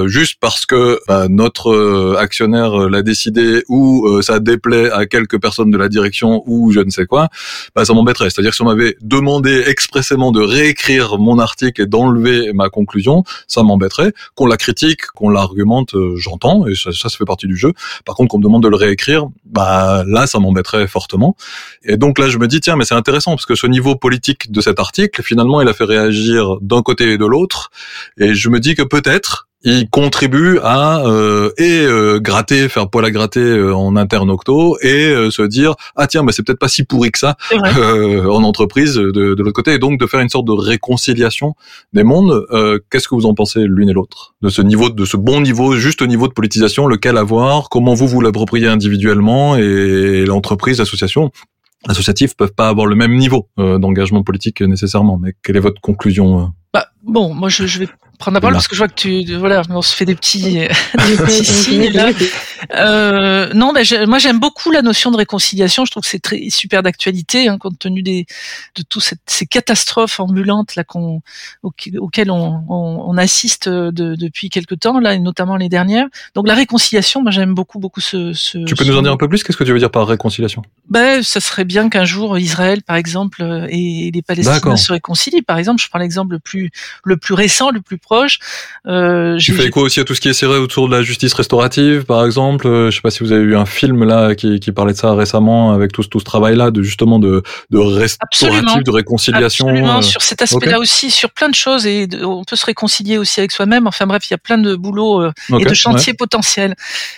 juste parce que bah, notre actionnaire l'a décidé ou ça déplaît à quelques personnes de la direction ou je ne sais quoi, bah, ça m'embêterait. C'est-à-dire que si on m'avait demandé expressément de réécrire mon article et d'enlever ma conclusion, ça m'embêterait. Qu'on la critique, qu'on l'argumente, euh, j'entends, et ça, ça, ça fait partie du jeu. Par contre, qu'on me demande de le réécrire, bah là, ça m'embêterait fortement. Et donc là, je me dis, tiens, mais c'est intéressant, parce que ce niveau politique de cet article, finalement, il a fait réagir d'un côté et de l'autre. Et je me dis que peut-être, il contribue à euh, et euh, gratter, faire poil à gratter euh, en interne octo et euh, se dire ah tiens bah c'est peut-être pas si pourri que ça euh, en entreprise de, de l'autre côté et donc de faire une sorte de réconciliation des mondes. Euh, Qu'est-ce que vous en pensez l'une et l'autre de ce niveau, de ce bon niveau, juste niveau de politisation, lequel avoir, comment vous vous l'appropriez individuellement et l'entreprise, l'association associatifs peuvent pas avoir le même niveau euh, d'engagement politique nécessairement. Mais quelle est votre conclusion Bah, bon, moi je, je vais prendre la parole Là. parce que je vois que tu, voilà, on se fait des petits, des petits signes là. Euh, non, ben, j'ai- moi j'aime beaucoup la notion de réconciliation. Je trouve que c'est très super d'actualité hein, compte tenu des de toutes ces catastrophes ambulantes là qu'on auxquelles auxquelles on, on, on assiste de, depuis quelque temps là, et notamment les dernières. Donc la réconciliation, moi j'aime beaucoup beaucoup ce. ce Tu peux ce nous en dire un peu plus? Qu'est-ce que tu veux dire par réconciliation? Ben, ça serait bien qu'un jour Israël, par exemple, euh, et les Palestiniens se réconcilient. Par exemple, je prends l'exemple le plus le plus récent, le plus proche. Euh, Tu fais écho aussi à tout ce qui est serré autour de la justice restaurative, par exemple. Euh, Je sais pas si vous avez eu un film là qui, qui parlait de ça récemment avec tout, ce- tout ce travail-là, de justement de, de restauratif, Absolument. de réconciliation. Absolument, euh, sur cet aspect-là aussi, sur plein de choses, et de- on peut se réconcilier aussi avec soi-même. Enfin bref, il y a plein de boulot euh, et de ouais. chantiers potentiels.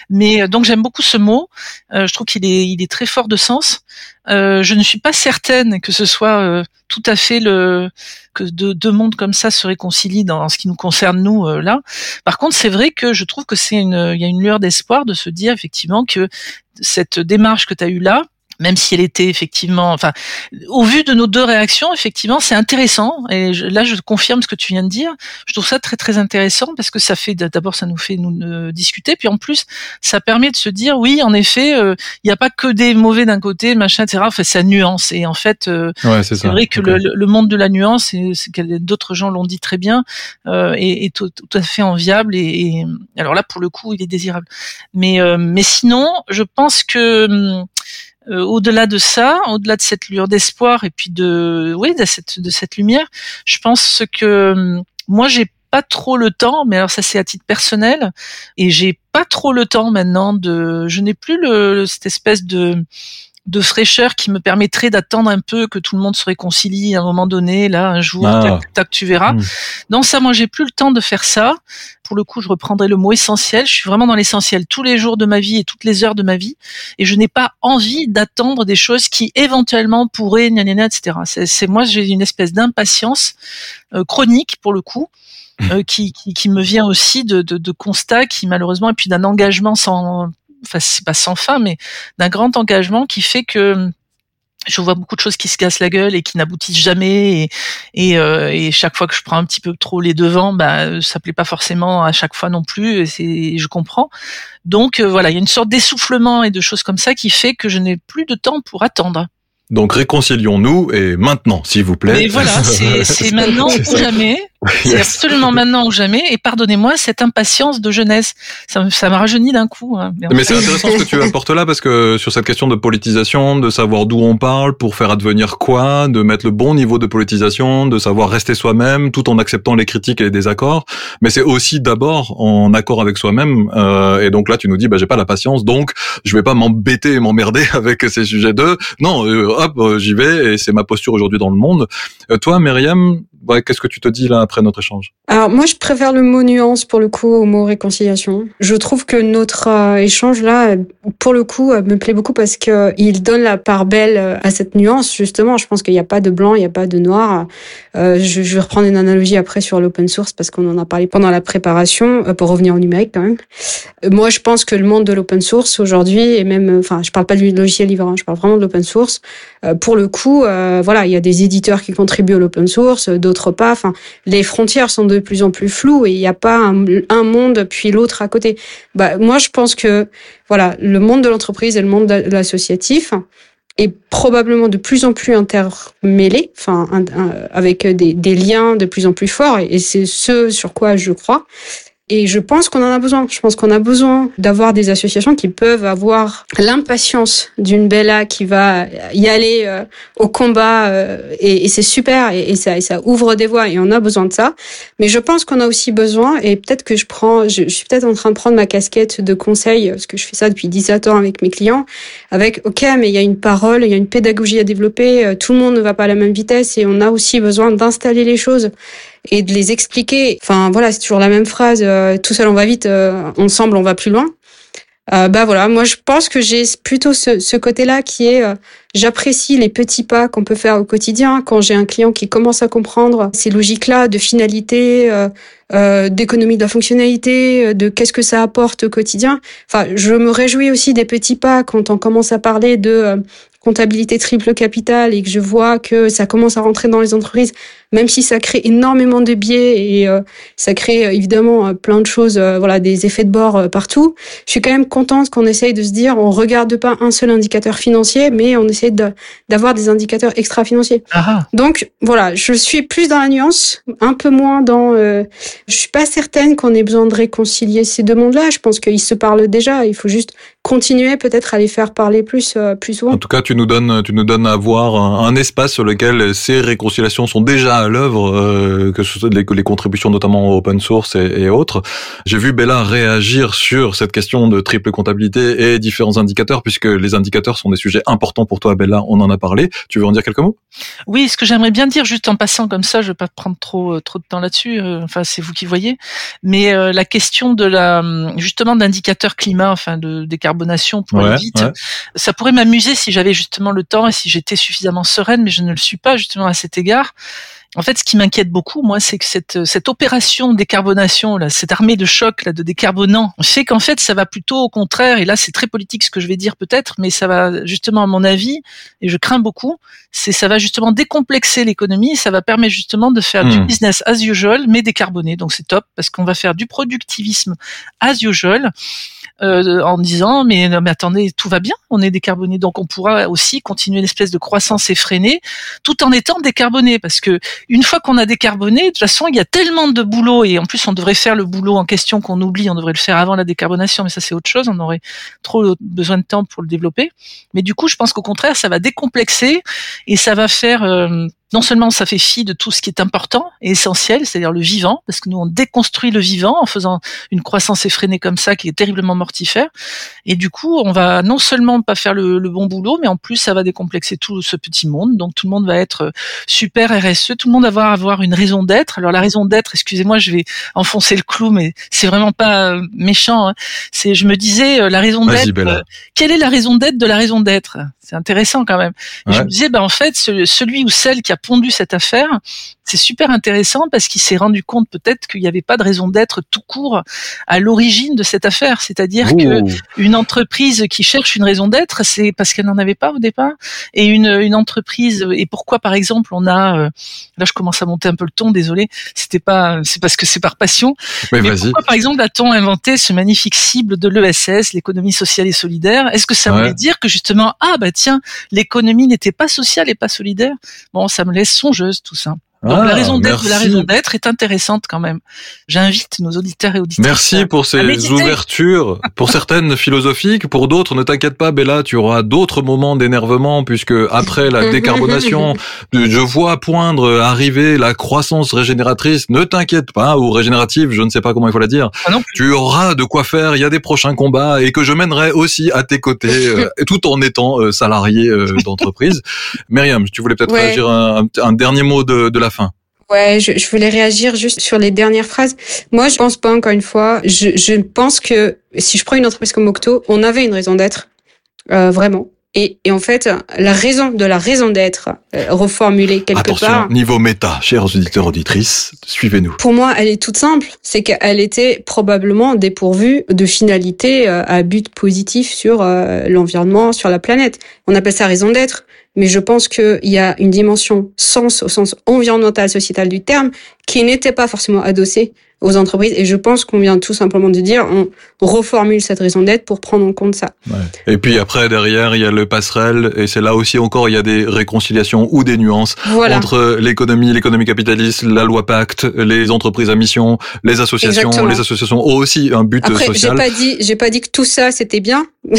Mais donc j'aime beaucoup ce mot. Euh, je trouve qu'il est, il est très fort de sens. Euh, je ne suis pas certaine que ce soit euh, tout à fait le que deux, deux mondes comme ça se réconcilient dans ce qui nous concerne nous euh, là. Par contre, c'est vrai que je trouve que c'est une, il y a une lueur d'espoir de se dire effectivement que cette démarche que tu as eue là, même si elle était effectivement, enfin, au vu de nos deux réactions, effectivement, c'est intéressant. Et je- là, je confirme ce que tu viens de dire. Je trouve ça très très intéressant parce que ça fait d'abord ça nous fait nous euh, discuter, puis en plus ça permet de se dire oui, en effet, euh, il n'y a pas que des mauvais d'un côté, machin, etc. Enfin, ça nuance. Et en fait, euh, Ouais, c'est vrai que le, le- monde de la nuance, et d'autres gens l'ont dit très bien, euh, est, est tout, tout à fait enviable. Et, et alors là, pour le coup, il est désirable. Mais euh, mais sinon, je pense que hum, euh, au-delà de ça, au-delà de cette lueur d'espoir et puis de oui de cette de cette lumière, je pense que hum, moi j'ai pas trop le temps, mais alors ça c'est à titre personnel, et j'ai pas trop le temps maintenant de, je n'ai plus le, cette espèce de de fraîcheur qui me permettrait d'attendre un peu que tout le monde se réconcilie à un moment donné, là, un jour, Ah. tac, tac, tu verras. Mm. Non, ça, moi, j'ai plus le temps de faire ça. Pour le coup, je reprendrai le mot essentiel. Je suis vraiment dans l'essentiel tous les jours de ma vie et toutes les heures de ma vie. Et je n'ai pas envie d'attendre des choses qui éventuellement pourraient, gna, gna, gna, etc. C'est, c'est moi, j'ai une espèce d'impatience euh, chronique, pour le coup. euh, qui, qui, qui me vient aussi de, de, de constats qui malheureusement et puis d'un engagement sans enfin c'est pas sans fin mais d'un grand engagement qui fait que je vois beaucoup de choses qui se cassent la gueule et qui n'aboutissent jamais et, et, euh, et chaque fois que je prends un petit peu trop les devants bah ça plaît pas forcément à chaque fois non plus et c'est je comprends. Donc euh, voilà il y a une sorte d'essoufflement et de choses comme ça qui fait que je n'ai plus de temps pour attendre. Donc réconcilions-nous et maintenant, s'il vous plaît. mais voilà c'est maintenant ou jamais C'est absolument maintenant ou jamais. Et pardonnez-moi cette impatience de jeunesse. Ça, me- ça m'a rajeuni d'un coup. hein. Mais c'est intéressant ce que tu apportes là parce que sur cette question de politisation, de savoir d'où on parle pour faire advenir quoi, de mettre le bon niveau de politisation, de savoir rester soi-même tout en acceptant les critiques et les désaccords. Mais c'est aussi d'abord en accord avec soi-même. euh, et donc là, tu nous dis, bah j'ai pas la patience, donc je vais pas m'embêter et m'emmerder avec ces sujets de. Non, euh, hop, euh, j'y vais et c'est ma posture aujourd'hui dans le monde. Euh, toi, Myriam, ouais, qu'est-ce que tu te dis là après notre échange? Alors moi, je préfère le mot nuance pour le coup au mot réconciliation. Je trouve que notre euh, échange là, pour le coup, euh, me plaît beaucoup parce que il donne la part belle euh, à cette nuance. Justement, je pense qu'il n'y a pas de blanc, il n'y a pas de noir. Je, vais reprendre une analogie après sur l'open source parce qu'on en a parlé pendant la préparation pour revenir au numérique quand même. Moi, je pense que le monde de l'open source aujourd'hui et même, enfin, je parle pas du logiciel libre, hein, je parle vraiment de l'open source. Pour le coup, voilà, il y a des éditeurs qui contribuent à l'open source, d'autres pas. Enfin, les frontières sont de plus en plus floues et il n'y a pas un, monde puis l'autre à côté. Bah, moi, je pense que voilà, le monde de l'entreprise et le monde de l'associatif est probablement de plus en plus intermêlé, enfin, avec des, liens de plus en plus forts, et c'est ce sur quoi je crois. Et je pense qu'on en a besoin. Je pense qu'on a besoin d'avoir des associations qui peuvent avoir l'impatience d'une Bella qui va y aller euh, au combat euh, et, c'est super et, et ça, et ça ouvre des voies et on a besoin de ça. Mais je pense qu'on a aussi besoin et peut-être que je prends, je, je suis peut-être en train de prendre ma casquette de conseil parce que je fais ça depuis 17 ans avec mes clients. Avec ok, mais il y a une parole, il y a une pédagogie à développer. euh, Tout le monde ne va pas à la même vitesse et on a aussi besoin d'installer les choses et de les expliquer. Enfin voilà, c'est toujours la même phrase. euh, tout seul on va vite, euh, ensemble on va plus loin. Euh, bah voilà, moi je pense que j'ai plutôt ce, ce côté-là qui est, euh, j'apprécie les petits pas qu'on peut faire au quotidien quand j'ai un client qui commence à comprendre ces logiques-là de finalité, euh, euh, d'économie de la fonctionnalité, euh, de qu'est-ce que ça apporte au quotidien. Enfin, je me réjouis aussi des petits pas quand on commence à parler de euh, comptabilité triple capital et que je vois que ça commence à rentrer dans les entreprises, même si ça crée énormément de biais et euh, ça crée euh, évidemment euh, plein de choses, euh, voilà, des effets de bord euh, partout. Je suis quand même contente qu'on essaye de se dire, on regarde pas un seul indicateur financier, mais on essaie de- d'avoir des indicateurs extra-financiers. Ah, Donc voilà, je suis plus dans la nuance, un peu moins dans. Euh, je suis pas certaine qu'on ait besoin de réconcilier ces deux mondes-là. Je pense qu'ils se parlent déjà. Il faut juste continuer peut-être à les faire parler plus, euh, plus souvent. En tout cas, tu nous donnes, tu nous donnes à voir un, un espace sur lequel ces réconciliations sont déjà à l'œuvre, euh, que ce soit les, les contributions notamment open source et, et autres. J'ai vu Bella réagir sur cette question de triple comptabilité et différents indicateurs, puisque les indicateurs sont des sujets importants pour toi, Bella. On en a parlé. Tu veux en dire quelques mots? Oui, ce que j'aimerais bien dire, juste en passant comme ça, je vais pas prendre trop euh, trop de temps là-dessus. euh, enfin, c'est vous qui voyez. Mais euh, la question de la hum, justement d'indicateurs climat, enfin de décarbonation pour aller vite, ouais. ça pourrait m'amuser si j'avais justement le temps et si j'étais suffisamment sereine, mais je ne le suis pas justement à cet égard. En fait, ce qui m'inquiète beaucoup, moi, c'est que cette, cette opération de décarbonation, là, cette armée de choc là, de décarbonants, fait qu'en fait, ça va plutôt au contraire, et là, c'est très politique ce que je vais dire peut-être, mais ça va justement, à mon avis, et je crains beaucoup, c'est ça va justement décomplexer l'économie, ça va permettre justement de faire du Hmm. business as usual, mais décarboné. Donc c'est top, parce qu'on va faire du productivisme as usual, euh, en disant mais, mais attendez tout va bien on est décarboné donc on pourra aussi continuer une espèce de croissance effrénée tout en étant décarboné. Parce que une fois qu'on a décarboné de toute façon il y a tellement de boulot et en plus on devrait faire le boulot en question qu'on oublie on devrait le faire avant la décarbonation mais ça c'est autre chose on aurait trop besoin de temps pour le développer. Mais du coup je pense qu'au contraire ça va décomplexer et ça va faire euh, non seulement ça fait fi de tout ce qui est important et essentiel, c'est-à-dire le vivant, parce que nous on déconstruit le vivant en faisant une croissance effrénée comme ça qui est terriblement mortifère. Et du coup, on va non seulement pas faire le, le bon boulot, mais en plus ça va décomplexer tout ce petit monde. Donc tout le monde va être super RSE, tout le monde va avoir une raison d'être. Alors la raison d'être, excusez-moi, je vais enfoncer le clou, mais c'est vraiment pas euh, méchant. Hein. C'est, je me disais, euh, la raison d'être. Euh, quelle est la raison d'être de la raison d'être? C'est intéressant quand même. Et Je me disais, ben en fait, ce- celui ou celle qui a pondu cette affaire, c'est super intéressant parce qu'il s'est rendu compte peut-être qu'il n'y avait pas de raison d'être tout court à l'origine de cette affaire. C'est-à-dire que Ouh. une entreprise qui cherche une raison d'être, c'est parce qu'elle n'en avait pas au départ. Et une, une entreprise, et pourquoi par exemple on a, euh, là je commence à monter un peu le ton, désolé, c'était pas, c'est parce que c'est par passion. Mais pourquoi, par exemple, a-t-on inventé ce magnifique cible de l'ESS, l'économie sociale et solidaire? Est-ce que ça Ouais. voulait dire que justement, ah bah tiens, l'économie n'était pas sociale et pas solidaire? Bon, ça me laisse songeuse tout ça. Donc Ah, la raison d'être de la merci. raison d'être est intéressante quand même. J'invite nos auditeurs et auditrices. Merci pour ces ouvertures, pour certaines philosophiques, pour d'autres, ne t'inquiète pas, Bella, tu auras d'autres moments d'énervement puisque après la décarbonation, je vois poindre arriver la croissance régénératrice. Ne t'inquiète pas, ou régénérative, je ne sais pas comment il faut la dire. Ah. Tu auras de quoi faire. Il y a des prochains combats et que je mènerai aussi à tes côtés, euh, tout en étant euh, salarié euh, d'entreprise. Myriam, tu voulais peut-être Ouais. réagir un, un- un dernier mot de, de la fin. Ouais, je, je voulais réagir juste sur les dernières phrases. Moi, je pense pas, encore une fois, je, je pense que si je prends une entreprise comme Octo, on avait une raison d'être, euh, vraiment. Et, et en fait, la raison de la raison d'être euh, reformulée quelque Attention, part, niveau méta, chers auditeurs auditrices, suivez-nous. pour moi, elle est toute simple. C'est qu'elle était probablement dépourvue de finalité euh, à but positif sur l'environnement, sur la planète. On appelle ça raison d'être. Mais je pense qu'il y a une dimension sens au sens environnemental, sociétal du terme, qui n'était pas forcément adossée aux entreprises. Et je pense qu'on vient tout simplement de dire, on reformule cette raison d'être pour prendre en compte ça. Et puis après, derrière, il y a le passerelle, et c'est là aussi encore, il y a des réconciliations ou des nuances Voilà. entre l'économie, l'économie capitaliste, la loi Pacte, les entreprises à mission, les associations. Exactement. Les associations ont aussi un but Après, j'ai social. pas dit, j'ai pas dit que tout ça c'était bien. Mais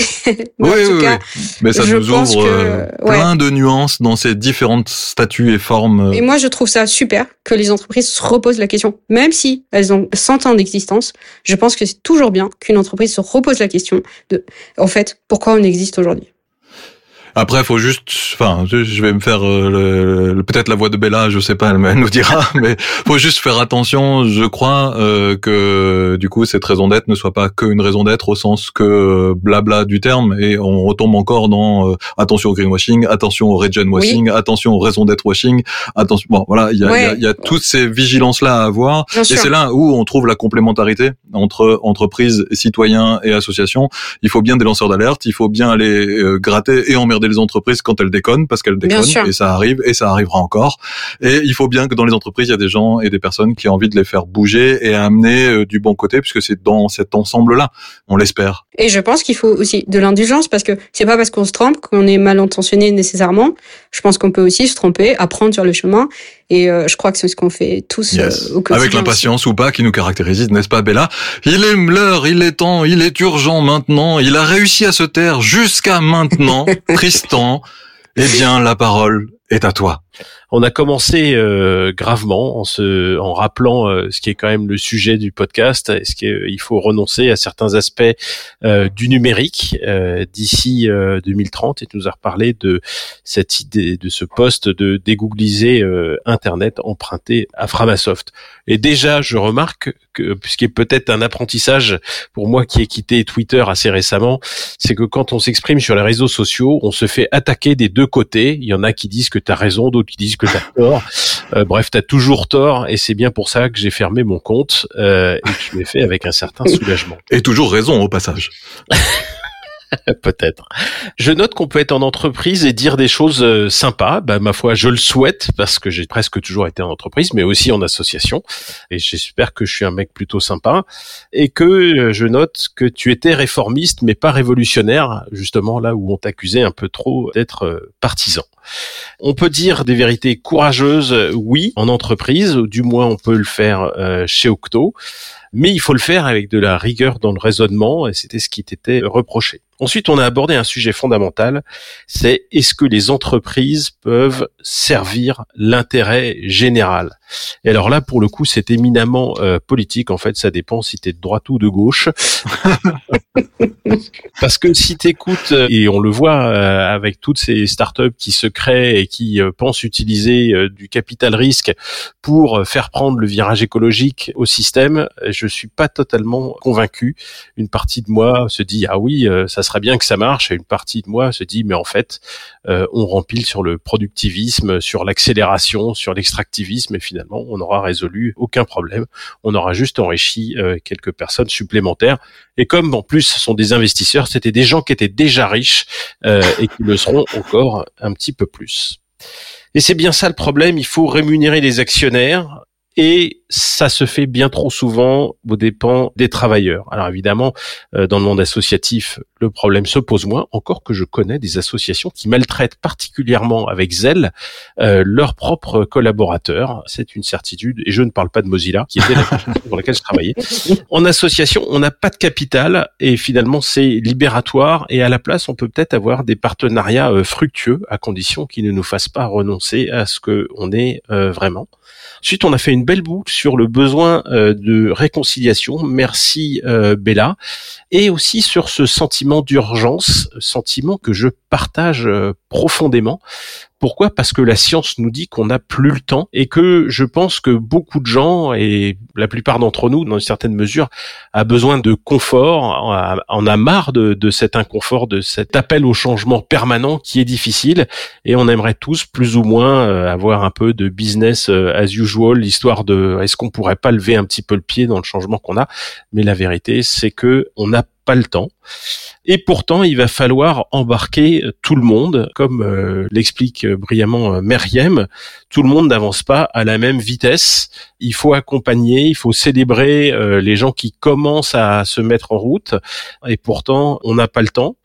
Oui, en tout oui, cas, oui. Mais ça je nous ouvre que- euh, ouais. plein nuances dans ces différentes statuts et formes. Et moi, je trouve ça super que les entreprises se reposent la question, même si elles ont 100 ans d'existence. Je pense que c'est toujours bien qu'une entreprise se repose la question de, en fait, pourquoi on existe aujourd'hui. Après, faut juste, enfin, je vais me faire euh, le- le- peut-être la voix de Bella, je sais pas, elle, elle nous dira, mais faut juste faire attention. Je crois euh, que du coup, cette raison d'être ne soit pas qu'une raison d'être au sens que euh, blabla du terme, et on retombe encore dans euh, attention au greenwashing, attention au regen washing, attention au raison d'être washing, attention. Bon, voilà, il y a, il y a- Ouais. y a toutes ces vigilances là à avoir. Bien Et c'est là où on trouve la complémentarité entre entreprises, citoyens et associations. Il faut bien des lanceurs d'alerte, il faut bien aller euh, gratter et emmerder les entreprises quand elles déconnent, parce qu'elles déconnent, et ça arrive, et ça arrivera encore. Et il faut bien que dans les entreprises, il y a des gens et des personnes qui ont envie de les faire bouger et amener euh, du bon côté, puisque c'est dans cet ensemble-là, on l'espère. Et je pense qu'il faut aussi de l'indulgence parce que c'est pas parce qu'on se trompe qu'on est mal intentionné nécessairement. Je pense qu'on peut aussi se tromper, apprendre sur le chemin. Et euh, je crois que c'est ce qu'on fait tous Yes. euh, au quotidien. Avec l'impatience ou pas qui nous caractérise, n'est-ce pas Bella? Il est l'heure, il est temps, il est urgent maintenant, il a réussi à se taire jusqu'à maintenant. Tristan, eh bien la parole est à toi. On a commencé euh, gravement en se, en rappelant euh, ce qui est quand même le sujet du podcast, est-ce qu'il faut renoncer à certains aspects euh, du numérique euh, d'ici euh, 2030 et tu nous as reparlé de cette idée, de ce poste de dégoogliser euh, Internet emprunté à Framasoft. Et déjà, je remarque que, puisqu'il est peut-être un apprentissage pour moi qui ai quitté Twitter assez récemment, c'est que quand on s'exprime sur les réseaux sociaux, on se fait attaquer des deux côtés. Il y en a qui disent que tu as raison, d'autres qui disent que tu as tort. Euh, bref, tu as toujours tort et c'est bien pour ça que j'ai fermé mon compte euh, et que je l'ai fait avec un certain soulagement. Et toujours raison au passage. Peut-être. Je note qu'on peut être en entreprise et dire des choses euh, sympas. Bah, ma foi, je le souhaite parce que j'ai presque toujours été en entreprise, mais aussi en association. Et j'espère que je suis un mec plutôt sympa. Et que euh, je note que tu étais réformiste, mais pas révolutionnaire, justement là où on t'accusait un peu trop d'être euh, partisan. On peut dire des vérités courageuses, oui, en entreprise, ou du moins on peut le faire chez Octo mais il faut le faire avec de la rigueur dans le raisonnement, et c'était ce qui t'était reproché. Ensuite, on a abordé un sujet fondamental, c'est est-ce que les entreprises peuvent servir l'intérêt général? Et alors là, pour le coup, c'est éminemment euh, politique, en fait, ça dépend si tu es de droite ou de gauche. Parce que si t'écoutes, euh, et on le voit euh, avec toutes ces startups qui se créent et qui euh, pensent utiliser du capital risque pour faire prendre le virage écologique au système, je suis pas totalement convaincu. Une partie de moi se dit ah oui, euh, ça serait bien que ça marche, et une partie de moi se dit mais en fait, euh, on rempile sur le productivisme, sur l'accélération, sur l'extractivisme, et finalement on n'aura résolu aucun problème. On aura juste enrichi euh, quelques personnes supplémentaires. Et comme en plus ce sont des investisseurs, c'était des gens qui étaient déjà riches euh, et qui le seront encore un petit peu plus. Et c'est bien ça le problème, il faut rémunérer les actionnaires et ça se fait bien trop souvent aux dépens des travailleurs. Alors évidemment, euh, dans le monde associatif, le problème se pose moins, encore que je connais des associations qui maltraitent particulièrement avec zèle euh, leurs propres collaborateurs. C'est une certitude, et je ne parle pas de Mozilla, qui était la pour laquelle je travaillais. En association, on n'a pas de capital, et finalement c'est libératoire, et à la place, on peut peut-être avoir des partenariats euh, fructueux, à condition qu'ils ne nous fassent pas renoncer à ce que on est vraiment. Ensuite, on a fait une belle boucle sur le besoin euh, de réconciliation. Merci euh, Bella. Et aussi sur ce sentiment d'urgence, sentiment que je partage euh, profondément. Pourquoi? Parce que la science nous dit qu'on n'a plus le temps et que je pense que beaucoup de gens et la plupart d'entre nous, dans une certaine mesure, a besoin de confort, en a marre de, de, cet inconfort, de cet appel au changement permanent qui est difficile. Et on aimerait tous plus ou moins euh, avoir un peu de business euh, as usual, l'histoire de est-ce qu'on pourrait pas lever un petit peu le pied dans le changement qu'on a? Mais la vérité, c'est que on n'a pas le temps. Et pourtant, il va falloir embarquer tout le monde, comme euh, l'explique brillamment euh, Meriem. Tout le monde n'avance pas à la même vitesse. Il faut accompagner, il faut célébrer euh, les gens qui commencent à se mettre en route. Et pourtant, on n'a pas le temps.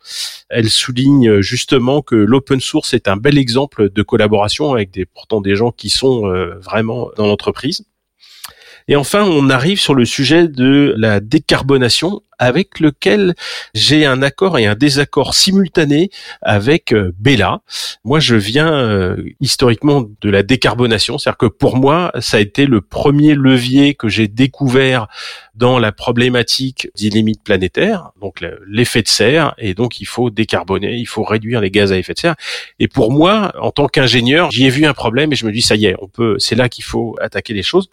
Elle souligne justement que l'open source est un bel exemple de collaboration avec des, pourtant des gens qui sont vraiment dans l'entreprise. Et enfin, on arrive sur le sujet de la décarbonation avec lequel j'ai un accord et un désaccord simultané avec euh, Bella. Moi, je viens euh, historiquement de la décarbonation, c'est-à-dire que pour moi, ça a été le premier levier que j'ai découvert dans la problématique des limites planétaires, donc l'effet de serre, et donc il faut décarboner, il faut réduire les gaz à effet de serre. Et pour moi, en tant qu'ingénieur, j'y ai vu un problème et je me dis ça y est, on peut, c'est là qu'il faut attaquer les choses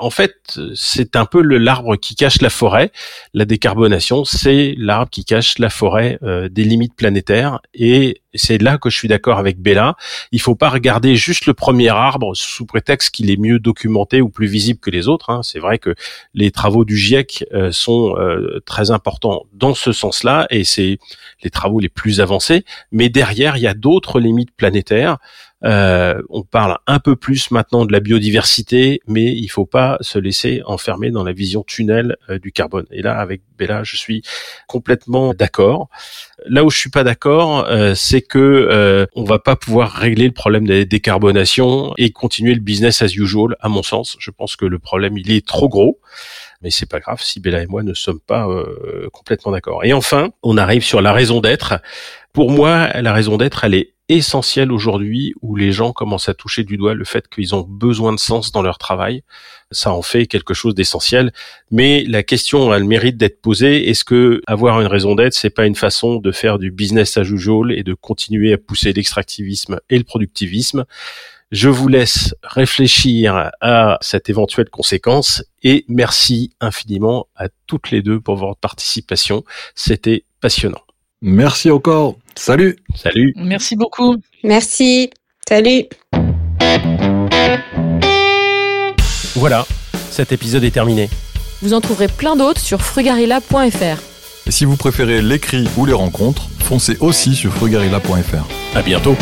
en fait, c'est un peu l'arbre qui cache la forêt. La décarbonation, c'est l'arbre qui cache la forêt euh, des limites planétaires. Et c'est là que je suis d'accord avec Bella. Il faut pas regarder juste le premier arbre sous prétexte qu'il est mieux documenté ou plus visible que les autres. Hein. C'est vrai que les travaux du GIEC euh, sont euh, très importants dans ce sens-là, et c'est les travaux les plus avancés. Mais derrière, il y a d'autres limites planétaires. Euh, on parle un peu plus maintenant de la biodiversité, mais il faut pas se laisser enfermer dans la vision tunnel euh, du carbone. Et là, avec Bella, je suis complètement d'accord. Là où je suis pas d'accord, euh, c'est que on va pas pouvoir régler le problème de la décarbonation et continuer le business as usual. À mon sens, je pense que le problème il est trop gros mais c'est pas grave si Bella et moi ne sommes pas complètement d'accord. Et enfin, on arrive sur la raison d'être. Pour moi, la raison d'être, elle est essentiel aujourd'hui où les gens commencent à toucher du doigt le fait qu'ils ont besoin de sens dans leur travail. Ça en fait quelque chose d'essentiel. Mais la question a le mérite d'être posée. Est-ce que avoir une raison d'être, c'est pas une façon de faire du business à joujol et de continuer à pousser l'extractivisme et le productivisme? Je vous laisse réfléchir à cette éventuelle conséquence et merci infiniment à toutes les deux pour votre participation. C'était passionnant. Merci encore. Salut. Salut. Merci beaucoup. Merci. Salut. Voilà, cet épisode est terminé. Vous en trouverez plein d'autres sur frugarilla.fr. Et si vous préférez l'écrit ou les rencontres, foncez aussi sur frugarilla.fr. À bientôt.